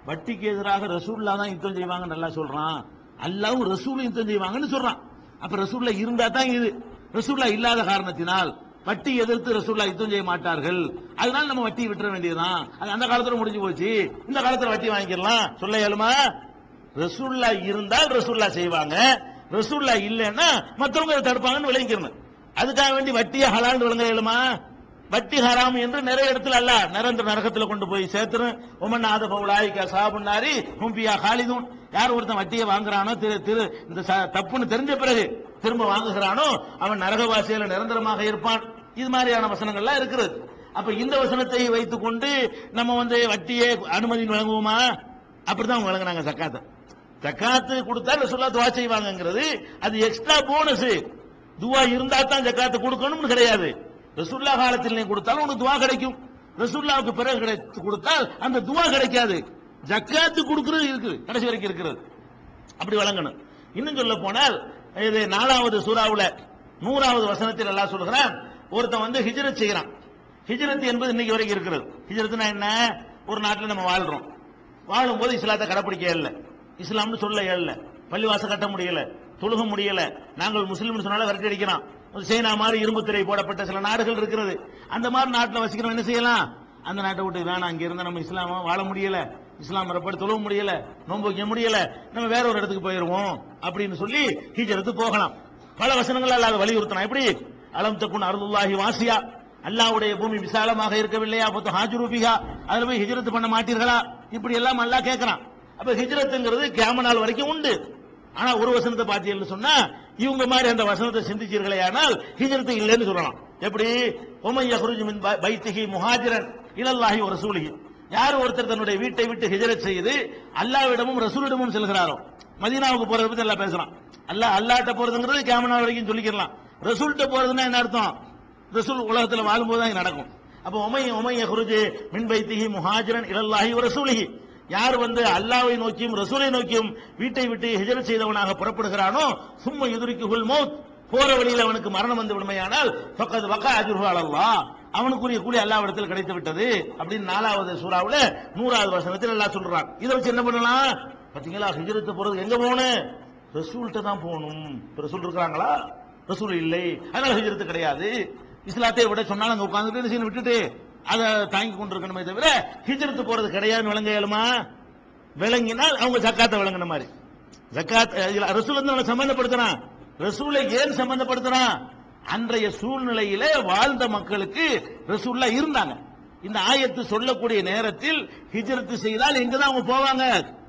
Speaker 1: வட்டிக்கு எதிராக ரசூல்லா தான் யுத்தம் செய்வாங்க நல்லா சொல்றான். அல்லாவும் ரசூலும் யுத்தம் செய்வாங்கன்னு சொல்றான். அப்ப ரசூல்லா இருந்தா தான் இது. ரசூல்லா இல்லாத காரணத்தினால் வட்டி எதிர்த்து ரசூல்லா யுத்தம் செய்ய மாட்டார்கள். அதனால நம்ம வட்டி விட்டுற வேண்டியதுதான். அது அந்த காலத்துல முடிஞ்சு போச்சு. இந்த காலத்துல வட்டி வாங்கிக்கலாம். சொல்ல இயலுமா? ரசூல்லா இருந்தால் ரசூல்லா செய்வாங்க. ரசூல்லா இல்லைன்னா மற்றவங்க தடுப்பாங்கன்னு விளங்கிக்கணும். அதுக்காக வேண்டி வட்டியை ஹலால் விளங்க இயலுமா? வட்டி ஹராம் என்று நிறைய இடத்துல அல்ல. நிரந்தர நரகத்துல கொண்டு போய் சேர்த்துரும் உமன் ஆத பவுலாய்க்கா சாபுன்னாரி ஹும்பியா ஹாலிதுன். யார் ஒருத்தன் வட்டியை வாங்குறானோ திரு திரு இந்த தப்புன்னு தெரிஞ்ச பிறகு திரும்ப வாங்குகிறானோ அவன் நரகவாசியில நிரந்தரமாக இருப்பான். இது மாதிரியான வசனங்கள்லாம் இருக்கிறது அப்ப இந்த வசனத்தை வைத்துக் கொண்டு நம்ம வந்து வட்டியை அனுமதி வழங்குவோமா? அப்படிதான் வழங்குனாங்க சக்காத்தை. ஜக்காத்து கொடுத்தா ரசுல்லா துவா செய்வாங்கிறது அது எக்ஸ்ட்ரா போனஸ் துவா இருந்தா தான் ஜக்காத்து கொடுக்கணும்னு கிடையாது. ரசுல்லா காலத்தில் நீ கொடுத்தாலும் உனக்கு துவா கிடைக்கும். ரசுல்லாவுக்கு பிறகு கிடைத்து கொடுத்தால் அந்த துவா கிடைக்காது. ஜக்காத்து கொடுக்கிறது இருக்குது. கடைசி வரைக்கும் இருக்கிறது. அப்படி வழங்கணும். இன்னும் சொல்ல போனால் இது நாலாவது சூறாவில் நூறாவது வசனத்தில் எல்லாம் சொல்கிறான் ஒருத்தன் வந்து ஹிஜரத் செய்கிறான். ஹிஜரத் என்பது இன்னைக்கு வரைக்கும் இருக்கிறது. ஹிஜரத்னா என்ன? ஒரு நாட்டில் நம்ம வாழ்றோம். வாழும்போது இஸ்லாத்தை கடைப்பிடிக்க இல்லை இஸ்லாம்னு சொல்ல இல்லை பள்ளிவாசம் கட்ட முடியல. தொழுக முடியல. நாங்கள் முஸ்லீம்னு சொன்னாலும் விரட்டி அடிக்கலாம். சைனா மாதிரி இரும்பு திரை போடப்பட்ட சில நாடுகள் இருக்கிறது. அந்த மாதிரி நாட்டில் வசிக்கிறோம் என்ன செய்யலாம்? அந்த நாட்டை விட்டு வேணாம். அங்கே இருந்தா நம்ம இஸ்லாமா வாழ முடியல. இஸ்லாம் மரப்படி தொழவும் முடியல நோன்பு வைக்க முடியல நம்ம வேற ஒரு இடத்துக்கு போயிருவோம் அப்படின்னு சொல்லி ஹிஜரத்து போகலாம். பல வசனங்கள் அல்லாத வலியுறுத்தலாம் எப்படி? அலம் தக்குன் அருளுல்லாஹி வாசியா. அல்லாவுடைய பூமி விசாலமாக இருக்கவில்லையா? பொத்து ஹாஜுரூபிகா அதுல போய் ஹிஜரத்து பண்ண மாட்டீர்களா? இப்படி எல்லாம் அல்லா கேட்கிறான். அப்ப ஹிஜரத்துங்கிறது கேம நாள் வரைக்கும் உண்டு. ஆனா ஒரு வசனத்தை பார்த்தீங்கன்னு சொன்னா இவங்க மாதிரி அந்த வசனத்தை சிந்திச்சீர்களே ஆனால் ஹிஜரத்து இல்லைன்னு சொல்லலாம். எப்படி? ஒமைய குருஜ் பைத்திகி முஹாஜிரன் இலல்லாஹி ஒரு ரசூலிஹி. யார் ஒருத்தர் தன்னுடைய வீட்டை விட்டு ஹிஜரத் செய்து அல்லாவிடமும் ரசூலிடமும் செல்கிறாரோ? மதீனாவுக்கு போறதை பத்தி எல்லாம் பேசுறான். அல்லாஹ் அல்லாட்ட போறதுங்கிறது கேமனா வரைக்கும் சொல்லிக்கலாம் ரசூல்கிட்ட போறதுன்னா என்ன அர்த்தம்? ரசூல் உலகத்துல வாழும்போது தான் நடக்கும். அப்போ உமை உமைய குருஜு மின்பைத்திகி முஹாஜிரன் இலல்லாஹி ஒரு ரசூலிஹி. யார் வந்து அல்லாவை நோக்கியும் ரசூலை நோக்கியும் வீட்டை விட்டு ஹிஜரத் செய்தவனாக புறப்படுகிறானோ சும்மா எதிரிக்குள் மௌத் போற வழியில் அவனுக்கு மரணம் வந்து விடுமையானால் பக்கத்து வக்கா அஜுர்ஹு அலல்லாஹ். அவனுக்குரிய கூலி அல்லாவிடத்தில் கிடைத்து விட்டது அப்படின்னு நாலாவது சூறாவில் நூறாவது வசனத்தில் எல்லாம் சொல்றான். இதை வச்சு என்ன பண்ணலாம்? பார்த்தீங்களா ஹிஜரத்து போறது எங்க போகணும்? ரசூல்கிட்ட தான் போகணும். ரசூல் இருக்கிறாங்களா? ரசூல் இல்லை. அதனால ஹிஜரத்து கிடையாது. இஸ்லாத்தை விட சொன்னாலும் அங்கே உட்காந்துட்டு என்ன செய்யணும்? விட்டுட்டு அதை தாங்கி கொண்டிருக்கணுமே தவிர ஹிஜரத்து போறது கிடையாதுன்னு விளங்க இயலுமா? விளங்கினால் அவங்க ஜக்காத்தை விளங்கின மாதிரி. ஜக்காத் ரசூல் வந்து அவனை சம்பந்தப்படுத்துறான். ரசூலை ஏன் சம்பந்தப்படுத்துறான்? அன்றைய சூழ்நிலையில வாழ்ந்த மக்களுக்கு ரசூல்லா இருந்தாங்க. இந்த ஆயத்து சொல்லக்கூடிய நேரத்தில் ஹிஜரத்து செய்தால் எங்கதான் அவங்க போவாங்க?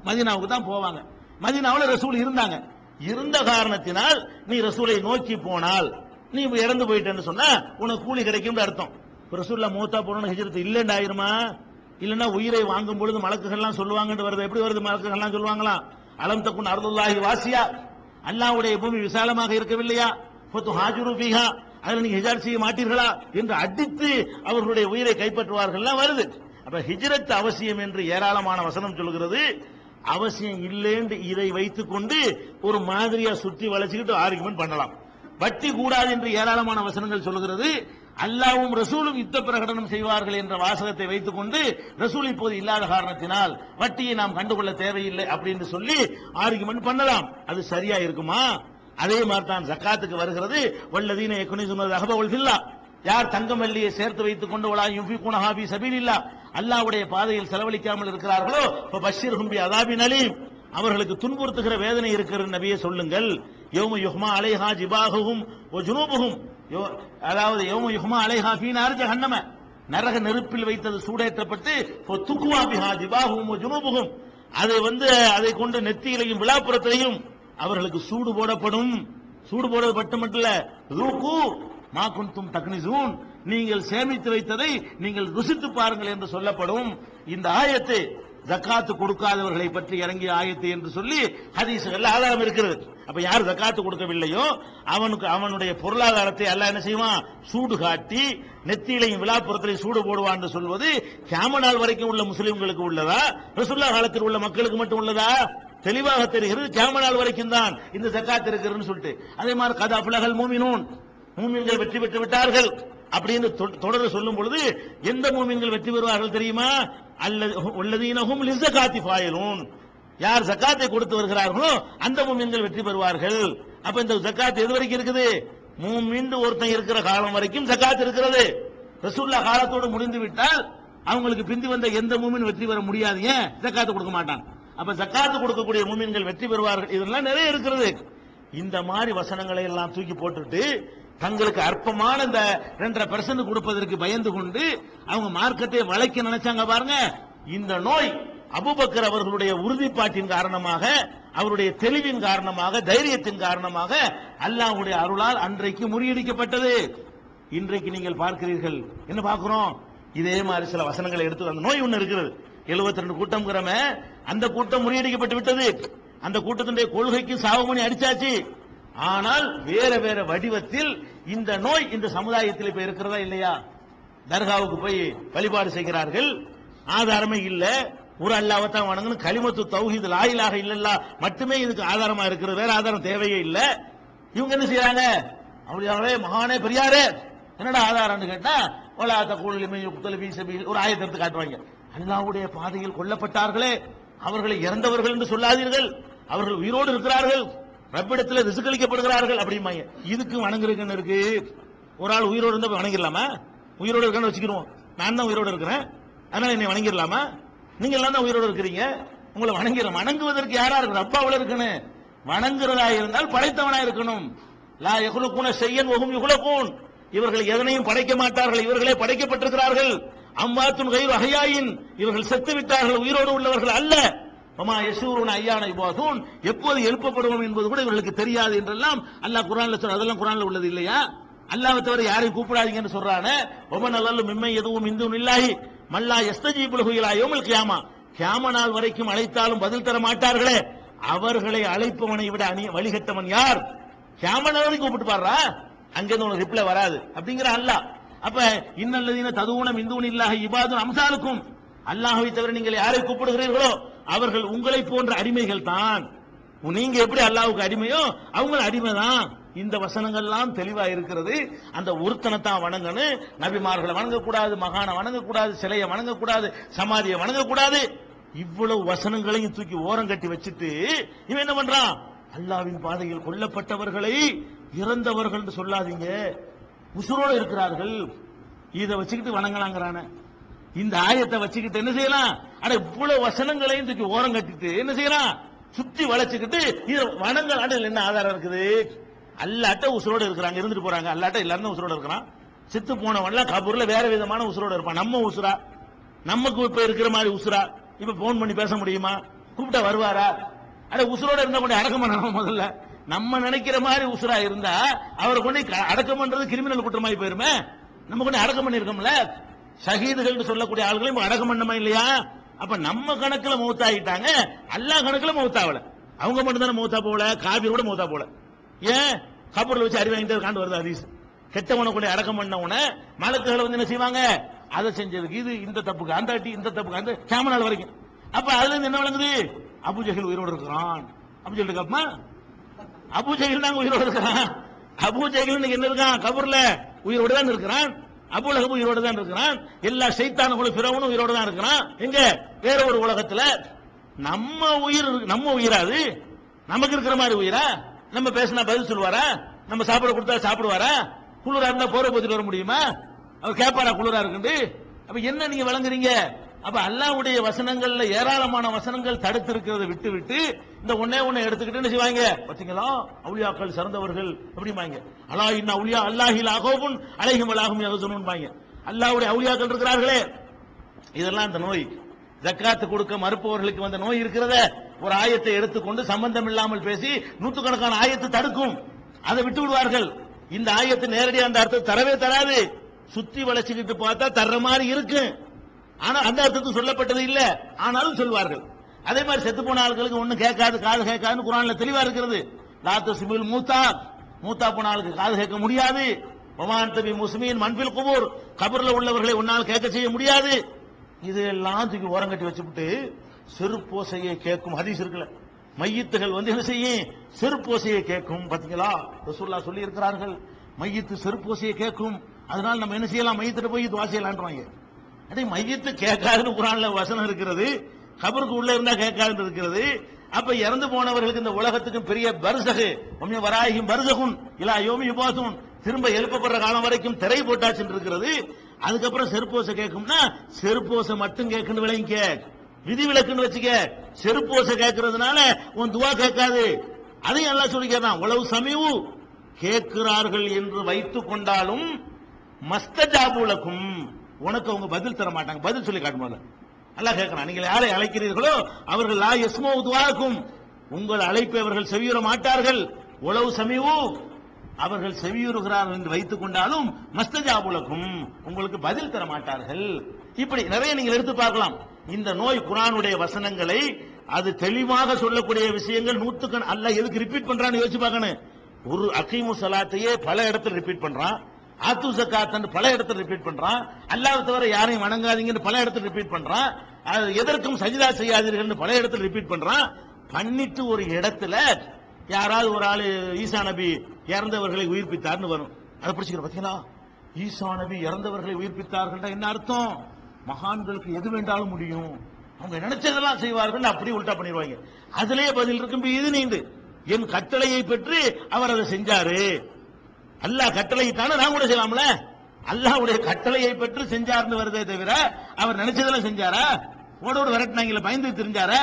Speaker 1: மதினாவுக்கு தான் போவாங்க. மதினாவில் ரசூல் இருந்தாங்க. இருந்த காரணத்தினால் நீ ரசூலை நோக்கி போனால் நீ இறந்து போயிட்டேன்னு சொன்னா உனக்கு கூலி கிடைக்கும் அர்த்தம். ரசூல்லா மூத்தா போனோம்னு ஹிஜரத்து இல்லைன்னு ஆயிருமா? இல்லைன்னா உயிரை வாங்கும் பொழுது மலக்குகள்லாம் சொல்லுவாங்கன்னு வருது. எப்படி வருது மலக்குகள்லாம் சொல்லுவாங்களாம்? அலம் தக்குன் அருதுல்லாகி வாசியா? அல்லாவுடைய பூமி விசாலமாக இருக்கவில்லையா? ஃபத்து அதில் நீங்க ஹிஜார் செய்ய மாட்டீர்களா என்று அடித்து அவர்களுடைய உயிரை கைப்பற்றுவார்கள்லாம் வருது. அப்ப ஹிஜரத் அவசியம் என்று ஏராளமான வசனம் சொல்கிறது. அவசியம் இல்லைன்னு இதை வைத்துக்கொண்டு ஒரு மாதிரியா சுற்றி வளைச்சுக்கிட்டு ஆர்குமெண்ட் பண்ணலாம். வட்டி கூடாது என்று ஏராளமான வசனங்கள் சொல்கிறது. அல்லாவும் ரசூலும் யுத்த பிரகடனம் செய்வார்கள் என்ற வாசகத்தை வைத்துக்கொண்டு ரசூல் இப்போது இல்லாத காரணத்தினால் வட்டியை நாம் கண்டுகொள்ள தேவையில்லை அப்படின்னு சொல்லி ஆர்குமெண்ட் பண்ணலாம். அது சரியா இருக்குமா? அதே மாதிரி தான் ஜக்காத்துக்கு வருகிறது. வல்லதீன எக்குனி சொன்னது அகபவல் யார் தங்கம் வெள்ளியை சேர்த்து வைத்துக் கொண்டு வலா யுஃபிகுன ஹாபி சபீலில்லா. அல்லாவுடைய பாதையில் செலவழிக்காமல் இருக்கிறார்களோ? இப்ப பஷீர் ஹும்பி அதாபின் அலீம். அவர்களுக்கு துன்புறுத்துகிற வேதனை இருக்கிற நபியை சொல்லுங்கள். யோம யுஹ்மா அலைஹா ஜிபாகுஹும் ஓ ஜுனூபுஹும். யோ- அதாவது யோம யுஹ்மா அலைஹா ஃபீ நார் ஜஹன்னம. நரக நெருப்பில் வைத்தது சூடேற்றப்பட்டு இப்போ துக்குவா பிஹா ஜிபாகுஹும் ஜுனூபுகும் அதை வந்து அதை கொண்டு நெத்தியிலையும் விழாப்புறத்திலையும் அவர்களுக்கு சூடு போடப்படும். சூடு போடுவது மட்டும் இல்ல. ரூகு மா குந்தும் தக்னிசூன். நீங்கள் சேமித்து வைத்ததை நீங்கள் ருசித்து பாருங்கள் என்று சொல்லப்படும். இந்த ஆயத்து ஜக்காத்து கொடுக்காதவர்களை பற்றி இறங்கிய ஆயத்து என்று சொல்லி ஹதீசுகள் ஆதாரம் இருக்கிறது. அப்ப யார் ஜக்காத்து கொடுக்கவில்லையோ அவனுக்கு அவனுடைய பொருளாதாரத்தை அல்ல என்ன செய்வான்? சூடு காட்டி நெத்தியிலையும் விழாப்புறத்திலையும் சூடு போடுவான் என்று சொல்வது கியாம நாள் வரைக்கும் உள்ள முஸ்லிம்களுக்கு உள்ளதா? ரசுல்லா காலத்தில் உள்ள மக்களுக்கு மட்டும் உள்ளதா? தெளிவாக தெரிகிறது கியாம நாள் வரைக்கும் தான் இந்த ஜக்காத் இருக்கிறதுன்னு சொல்லிட்டு. அதே மாதிரி கதா புலகல் மூமினூன் மூமின்கள் வெற்றி பெற்று விட்டார்கள் அப்படின்னு தொடர் சொல்லும் பொழுது எந்த மூமின்கள் வெற்றி பெறுவார்கள் தெரியுமா? அல்லது உள்ளதீனகும் லிசகாத்தி ஃபாயிலூன். யார் ஜக்காத்தை கொடுத்து வருகிறார்களோ அந்த மூமின்கள் வெற்றி பெறுவார்கள். அப்ப இந்த ஜக்காத் எது வரைக்கும் இருக்குது? மூமின் ஒருத்தன் இருக்கிற காலம் வரைக்கும் ஜக்காத் இருக்கிறது. ரசூல்லா காலத்தோடு முடிந்து விட்டால் அவங்களுக்கு பிந்தி வந்த எந்த மூமின் வெற்றி பெற முடியாது. ஏன்? ஜக்காத்து கொடுக்க மாட்டான். அப்ப ஜக்காத்து கொடுக்கக்கூடிய மூமின்கள் வெற்றி பெறுவார்கள். இதெல்லாம் நிறைய இருக்கிறது. இந்த மாதிரி வசனங்களை எல்லாம் தூக்கி போட்டுட்டு தங்களுக்கு அற்பமான இந்த ரெண்டரை பெர்சன்ட் கொடுப்பதற்கு பயந்து கொண்டு அவங்க மார்க்கத்தை வளைக்க நினைச்சாங்க பாருங்க. இந்த நோய் அபுபக்கர் அவர்களுடைய உறுதிப்பாட்டின் காரணமாக அவருடைய தெளிவின் காரணமாக தைரியத்தின் காரணமாக அல்லாஹுடைய அருளால் அன்றைக்கு முறியடிக்கப்பட்டது. இன்றைக்கு நீங்கள் பார்க்கிறீர்கள். என்ன பார்க்கிறோம்? இதே மாதிரி சில வசனங்களை எடுத்து அந்த நோய் ஒன்று இருக்கிறது. 72 ரெண்டு கிரம அந்த கூட்டம் முறியடிக்கப்பட்டு விட்டது. அந்த கூட்டத்தினுடைய கொள்கைக்கு சாவுமணி அடிச்சாச்சு. ஆனால் வேற வேற வடிவத்தில் இந்த நோய் இந்த சமுதாயத்தில் இப்ப இருக்கிறதா இல்லையா? தர்காவுக்கு போய் வழிபாடு செய்கிறார்கள். ஆதாரமே இல்ல. ஒரு அல்லாவத்தான் வணங்கணும். களிமத்து தௌஹீத் லாயிலாக இல்லல்லா. மட்டுமே இதுக்கு ஆதாரமா இருக்கிறது. வேற ஆதாரம் தேவையே இல்லை. இவங்க என்ன செய்யறாங்க? அப்படியாவே மகானே பெரியாரே என்னடா ஆதாரம்னு கேட்டா ஒலாத்த தக்கூலிமை ஒரு ஆயத்தை எடுத்து காட்டுவாங்க. அல்லாவுடைய பாதையில் கொல்லப்பட்டார்களே. அவர்களை இறந்தவர்கள் என்று சொல்லாதீர்கள். அவர்கள் உயிரோடு இருக்கிறார்கள். ரப்பிடத்தில் ரிசுக்களிக்கப்படுகிறார்கள் அப்படிம்பாங்க இதுக்கு வணங்குறதுன்னு இருக்கு? ஒரு ஆள் உயிரோடு இருந்தால் வணங்கிடலாமா? உயிரோடு இருக்கான்னு வச்சுக்கிடுவோம். நான் தான் உயிரோடு இருக்கிறேன். அதனால என்னை வணங்கிடலாமா? நீங்க எல்லாம் தான் உயிரோடு இருக்கிறீங்க. உங்களை வணங்கிற வணங்குவதற்கு யாரா இருக்கு அப்பாவுல இருக்கணும். வணங்குறதா இருந்தால் படைத்தவனா இருக்கணும். லா எகுலுக்குன செய்யன் ஒகும் யுகுலக்கூன் இவர்கள் எதனையும் படைக்க மாட்டார்கள். இவர்களே படைக்கப்பட்டிருக்கிறார்கள். அம்மாத்தும் கயிறு அகையாயின் இவர்கள் செத்து விட்டார்கள் உயிரோடு உள்ளவர்கள் அல்ல. மமா யசூருன் ஐயான இபாதூன் எப்போது எழுப்பப்படுவோம் என்பது கூட இவர்களுக்கு தெரியாது என்றெல்லாம் அல்லாஹ் குரான்ல சொல்ற அதெல்லாம் குரான்ல உள்ளது இல்லையா? அல்லாஹ் தவிர யாரையும் கூப்பிடாதீங்கன்னு சொல்றானே. ஒமன் நல்ல மிம்மை எதுவும் இந்து இல்லாஹி. மல்லா எஸ்தஜி ஹுயிலா யோமல் கியாமா. கியாம நாள் வரைக்கும் அழைத்தாலும் பதில் தர மாட்டார்களே. அவர்களை அழைப்பவனை விட அணி வழிகட்டவன் யார்? கியாம நாள் வரைக்கும் கூப்பிட்டு பாடுறா? அங்கிருந்து உனக்கு ரிப்ளை வராது. அப்படிங்கிற அல்லாஹ். அப்ப இன்னல்லதீன ததுவுனம் இந்துவன் இல்லாக இபாதுன் அம்சாலுக்கும். அல்லாஹை தவிர நீங்கள் யாரை கூப்பிடுகிறீர்களோ அவர்கள் உங்களை போன்ற அடிமைகள் தான். நீங்க எப்படி அல்லாஹுக்கு அடிமையோ அவங்க அடிமை தான் இந்த வசனங்கள்லாம் தெளிவா இருக்கிறது. அந்த ஒருத்தனை தான் வணங்கணும். நபிமார்களை வணங்கக்கூடாது மகானை வணங்கக்கூடாது சிலையை வணங்கக்கூடாது சமாதியை வணங்கக்கூடாது. இவ்வளவு வசனங்களையும் தூக்கி ஓரம் கட்டி வச்சுட்டு இவன் என்ன பண்றான்? அல்லாவின் பாதையில் கொல்லப்பட்டவர்களை இறந்தவர்கள் சொல்லாதீங்க. உசுரோடு இருக்கிறார்கள். இதை வச்சுக்கிட்டு வணங்கலாங்கிறான. இந்த ஆயத்தை வச்சுக்கிட்டு என்ன செய்யலாம்? ஆனா இவ்வளவு வசனங்களையும் தூக்கி ஓரம் கட்டிட்டு என்ன செய்யலாம்? சுத்தி வளைச்சுக்கிட்டு இது வணங்கல் அடையில் என்ன ஆதாரம் இருக்குது? அல்லாட்ட உசுரோடு இருக்கிறாங்க இருந்துட்டு போறாங்க. அல்லாட்ட எல்லாரும் உசுரோடு இருக்கிறான். செத்து போனவன்லாம் கபூர்ல வேற விதமான உசுரோடு இருப்பான். நம்ம உசுரா? நமக்கு இப்ப இருக்கிற மாதிரி உசுரா? இப்ப போன் பண்ணி பேச முடியுமா? கூப்பிட்டா வருவாரா? அட உசுரோட இருந்தா கொண்டு அடக்கம் பண்ணணும் முதல்ல? நம்ம நினைக்கிற மாதிரி உசுரா இருந்தா அவரை கொண்டு க- அடக்கம் பண்றது கிரிமினல் குற்றமாயி போயிருமே? நம்ம கொண்டு அடக்கம் பண்ணிருக்கோம்ல ஷஹீதுகள் சொல்லக்கூடிய ஆளுகளையும் அடக்கம் பண்ணமா இல்லையா? அப்ப நம்ம கணக்குல மௌத்தாயிட்டாங்க எல்லா கணக்குல மௌத்தாவல. அவங்க மட்டும் தானே மௌத்தா போல காபீர் கூட மௌத்தா போல ஏன்? கபூர்ல வச்சு அறி வாங்கிட்டு காண்டு வருது ஹதீஸ். கெட்டவனை கொண்டு அடக்கம் பண்ணவன மலக்குகளை வந்து என்ன செய்வாங்க? அதை செஞ்சதுக்கு இது இந்த தப்புக்கு அந்த அட்டி இந்த தப்புக்கு அந்த கேமரால் வரைக்கும். அப்ப அதுல இருந்து என்ன விளங்குது? அபுஜஹில் உயிரோடு இருக்கிறான். அப்படின்னு சொல்லிட்டு இருக்காப்பா அபுஜஹில் உயிரோடு இருக்கிறான். அபுஜஹில் இன்னைக்கு என்ன இருக்கான்? கபூர்ல உயிரோடு தான் இருக்கிறான். அபுலகம் உயிரோடு தான் இருக்கிறான். எல்லா சைத்தானுகளும் பிறவனும் உயிரோடு தான் இருக்கிறான். எங்க? வேற ஒரு உலகத்துல. நம்ம உயிர் நம்ம உயிராது நமக்கு இருக்கிற மாதிரி உயிரா? நம்ம பேசினா பதில் சொல்லுவாரா? நம்ம சாப்பிட கொடுத்தா சாப்பிடுவாரா? குளிரா இருந்தா போற போதில் வர முடியுமா? அவர் கேட்பாரா குளிரா இருக்குண்டு அப்ப என்ன நீங்க விளங்குறீங்க அப்ப அல்லாவுடைய வசனங்கள்ல ஏராளமான வசனங்கள் தடுத்து இருக்கிறத விட்டு விட்டு இந்த ஒன்னே ஒண்ணு எடுத்துக்கிட்டு செய்வாங்க? பாத்தீங்களா? அவுளியாக்கள் சிறந்தவர்கள் அப்படிம்பாங்க. அலா இன்ன அவுளியா அல்லாஹில் ஆகவும் அலைஹிம் அலாஹும் யகசுனும்பாங்க அல்லாவுடைய அவுளியாக்கள் இருக்கிறார்களே. இதெல்லாம் இந்த நோய். ஜக்காத்து கொடுக்க மறுப்பவர்களுக்கு வந்த நோய் இருக்கிறத ஒரு ஆயத்தை எடுத்துக்கொண்டு சம்பந்தம் இல்லாமல் பேசி நூற்றுக்கணக்கான ஆயத்தை தடுக்கும். அதை விட்டு விடுவார்கள். இந்த ஆயத்து நேரடியாக அந்த அர்த்தம் தரவே தராது. சுத்தி வளைச்சுக்கிட்டு பார்த்தா தர்ற மாதிரி இருக்கு. ஆனால் அந்த அர்த்தத்துக்கு சொல்லப்பட்டது இல்ல. ஆனாலும் சொல்வார்கள். அதே மாதிரி செத்து போன ஆட்களுக்கு ஒண்ணு கேட்காது காது கேட்காதுன்னு குரான்ல தெளிவா இருக்கிறது. லாத்து சிபில் மூத்தா. மூத்தா போன ஆளுக்கு காது கேட்க முடியாது. ஒமான் தபி முஸ்மீன் மண்பில் குபூர். கபர்ல உள்ளவர்களை உன்னால் கேட்க செய்ய முடியாது. இது எல்லாம் தூக்கி ஓரங்கட்டி வச்சுவிட்டு செருப்போசையை கேட்கும் ஹதீஸ் இருக்குல்ல. மையத்துகள் வந்து என்ன செய்யும்? செருப்போசையை கேட்கும். பாத்தீங்களா? ரசூல்லா சொல்லி இருக்கிறார்கள் மையத்து செருப்போசையை கேட்கும். அதனால நம்ம என்ன செய்யலாம்? மையத்திட்ட போய் துவா செய்யலான்றாங்க. அதை மையத்து கேட்காதுன்னு குரான்ல வசனம் இருக்கிறது. கபருக்கு உள்ள இருந்தா கேட்காதுன்னு இருக்கிறது. அப்ப இறந்து போனவர்களுக்கு இந்த உலகத்துக்கும் பெரிய பருசகு உண்மை வராயும் பருசகுன் இல்லா யோமி யுபாசுன் திரும்ப எழுப்பப்படுற காலம் வரைக்கும் திரை போட்டாச்சுன்னு இருக்கிறது. அதுக்கப்புறம் செருப்போசை கேட்கும்னா செருப்போசை மட்டும் கேட்கணும் கேக். விதி விளக்குன்னு வச்சுக்க செருப்போசை கேட்கறதுனால உன் துவா கேட்காது. அதையும் எல்லாம் சொல்லிக்கிறான் உளவு சமீவு. கேட்கிறார்கள் என்று வைத்துக் கொண்டாலும் மஸ்தஜாபுலக்கும் உனக்கு அவங்க பதில் தர மாட்டாங்க. பதில் சொல்லி காட்டுமால நல்லா கேட்கிறான் நீங்கள் யாரை அழைக்கிறீர்களோ அவர்கள் லா எஸ்மோ துவாக்கும். உங்கள் அழைப்பை அவர்கள் செவியுற மாட்டார்கள். உளவு சமீவு. அவர்கள் செவியுறுகிறார்கள் என்று வைத்துக் கொண்டாலும் மஸ்தஜாபுலக்கும் உங்களுக்கு பதில் தர மாட்டார்கள். இப்படி நிறைய நீங்கள் எடுத்து பார்க்கலாம். இந்த நோய் குரானுடைய வசனங்களை அது தெளிவாக சொல்லக்கூடிய விஷயங்கள் நூத்துக்கு அல்ல எதுக்கு ரிப்பீட் பண்றான்னு யோசிச்சு பார்க்கணும். ஒரு அகீமு சலாத்தையே பல இடத்துல ரிப்பீட் பண்றான். ஆத்து சக்காத்தன் பல இடத்துல ரிப்பீட் பண்றான். அல்லாஹ் தவிர யாரையும் வணங்காதீங்கன்னு பல இடத்துல ரிப்பீட் பண்றான். எதற்கும் சஜிதா செய்யாதீர்கள்னு பல இடத்துல ரிப்பீட் பண்றான். பண்ணிட்டு ஒரு இடத்துல யாராவது ஒரு ஆளு ஈசா நபி இறந்தவர்களை உயிர்ப்பித்தார்னு வரும். அதை பிடிச்சிக்கிற பாத்தீங்களா? ஈசா நபி இறந்தவர்களை உயிர்ப்பித்தார்கள் என்ன அர்த்தம்? மகான்களுக்கு எது வேண்டாலும் முடியும். அவங்க நினைச்சதெல்லாம் செய்வார்கள் அப்படி உல்டா பண்ணிடுவாங்க. அதுலயே பதில் இருக்கும் இது நீண்டு. என் கட்டளையை பெற்று அவர் அதை செஞ்சாரு. அல்லாஹ் கட்டளையிட்டான நான் கூட செய்யலாம்ல? அல்லாஹ்வுடைய கட்டளையை பெற்று செஞ்சார்னு வருதே தவிர அவர் நினைச்சதெல்லாம் செஞ்சாரா? ஓட ஓட விரட்டினாங்களே பயந்து தெரிஞ்சாரா?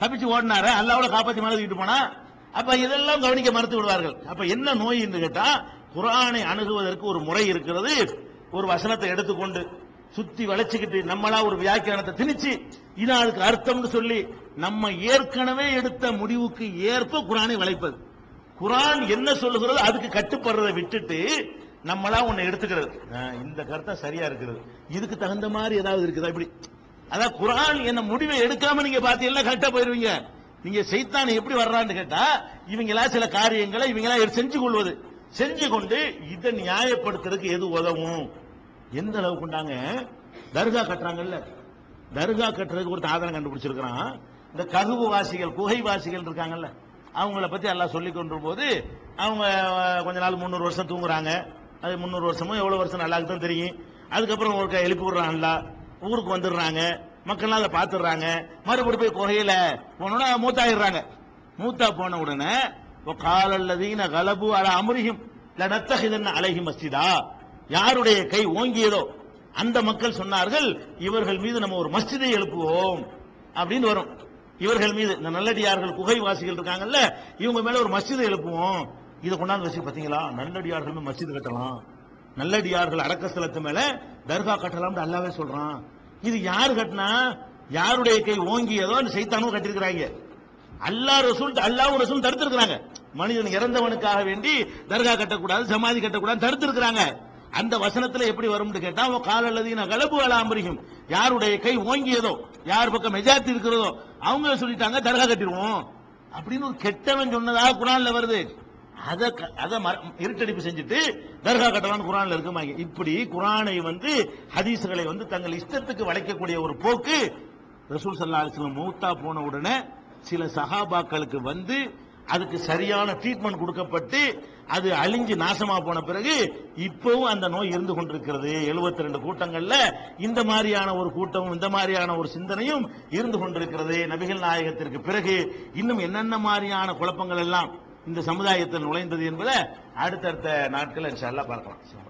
Speaker 1: தப்பிச்சு ஓடினாரா? அல்லாவோட காப்பாத்தி மேலே தூக்கிட்டு போனா? அப்ப இதெல்லாம் கவனிக்க மறுத்து விடுவார்கள். அப்ப என்ன நோய் என்று கேட்டா குரானை அணுகுவதற்கு ஒரு முறை இருக்கிறது. ஒரு வசனத்தை எடுத்துக்கொண்டு சுத்தி வளைச்சுக்கிட்டு நம்மளா ஒரு வியாக்கியானத்தை திணிச்சு இதான் அதுக்கு அர்த்தம்னு சொல்லி நம்ம ஏற்கனவே எடுத்த முடிவுக்கு ஏற்ப குரானை வளைப்பது. குரான் என்ன சொல்லுகிறதோ அதுக்கு கட்டுப்படுறதை விட்டுட்டு நம்மளா உன்னை எடுத்துக்கிறது. இந்த கருத்தா சரியா இருக்கிறது இதுக்கு தகுந்த மாதிரி ஏதாவது இருக்குதா? இப்படி அதான் குரான் என்ன முடிவை எடுக்காம நீங்க பாத்தீங்கன்னா கரெக்டா போயிருவீங்க. நீங்க செய்தான் எப்படி வர்றான்னு கேட்டா இவங்களா சில காரியங்களை இவங்களா செஞ்சு கொள்வது. செஞ்சு கொண்டு இதை நியாயப்படுத்துறதுக்கு எது உதவும்? எந்த அளவுக்கு உண்டாங்க? தர்கா கட்டுறாங்கல்ல. தர்கா கட்டுறதுக்கு ஒரு ஆதாரம் கண்டுபிடிச்சிருக்கிறான். இந்த ககுவு வாசிகள் குகை வாசிகள் இருக்காங்கல்ல. அவங்கள பற்றி எல்லாம் சொல்லி கொண்டு போது அவங்க கொஞ்ச நாள் முந்நூறு வருஷம் தூங்குறாங்க. அது முந்நூறு வருஷமும் எவ்வளோ வருஷம் நல்லா தான் தெரியும். அதுக்கப்புறம் ஒரு எழுப்பி விடுறான்ல ஊருக்கு வந்துடுறாங்க. மக்கள்லாம் அதை பார்த்துடுறாங்க மறுபடி போய் குகையில போனோன்னா மூத்தாயிடுறாங்க. மூத்தா போன உடனே காலல்லதீன கலபு அல அமரியும் லனத்தகிதன் அழகி மஸ்ஜிதா. யாருடைய கை ஓங்கியதோ அந்த மக்கள் சொன்னார்கள் இவர்கள் மீது நம்ம ஒரு மஸ்ஜிதை எழுப்புவோம். அப்படின்னு வரும். இவர்கள் மீது இந்த நல்லடியார்கள் குகைவாசிகள் இருக்காங்கல்ல இவங்க மேல ஒரு மஸ்ஜிதை எழுப்புவோம். இதை கொண்டாந்து வச்சு பாத்தீங்களா நல்லடியார்கள் மேல கட்டலாம். நல்லடியார்கள் அடக்கஸ்தலத்து மேல தர்கா கட்டலாம்னு அல்லாவே சொல்றான். இது யார் கட்டினா? யாருடைய கை ஓங்கியதோ அந்த சைத்தானும் கட்டிருக்கிறாங்க அல்லா ரசூல் அல்லாவும் ரசூல் தடுத்திருக்கிறாங்க. மனிதன் இறந்தவனுக்காக வேண்டி தர்கா கட்டக்கூடாது சமாதி கட்டக்கூடாது தடுத்திருக்கிறாங்க. அந்த வசனத்துல எப்படி வரும்னு கேட்டா கால அல்லது கலப்பு அலாம்பரிகும் யாருடைய கை ஓங்கியதோ யார் பக்கம் மெஜாரிட்டி இருக்கிறதோ அவங்க சொல்லிட்டாங்க தர்கா கட்டிடுவோம். அப்படின்னு ஒரு கெட்டவன் சொன்னதாக குரான்ல வருது. அதை க- இருட்டடிப்பு செஞ்சுட்டு தர்கா கட்டலான்னு குரான்ல இருக்குமாங்க இப்படி குரானை வந்து ஹதீஸ்களை வந்து தங்கள் இஷ்டத்துக்கு வளைக்கக்கூடிய ஒரு போக்கு ரசூல் சல்லா அலிஸ்லாம் மூத்தா போன உடனே சில சஹாபாக்களுக்கு வந்து அதுக்கு சரியான ட்ரீட்மெண்ட் கொடுக்கப்பட்டு அது அழிஞ்சு நாசமா போன பிறகு இப்பவும் அந்த நோய் இருந்து கொண்டிருக்கிறது. 72 ரெண்டு கூட்டங்கள்ல இந்த மாதிரியான ஒரு கூட்டமும் இந்த மாதிரியான ஒரு சிந்தனையும் இருந்து கொண்டிருக்கிறது நபிகள் நாயகத்திற்கு பிறகு. இன்னும் என்னென்ன மாதிரியான குழப்பங்கள் எல்லாம் இந்த சமுதாயத்தில் நுழைந்தது என்பதை அடுத்தடுத்த நாட்கள் இன்ஷா பார்க்கலாம்.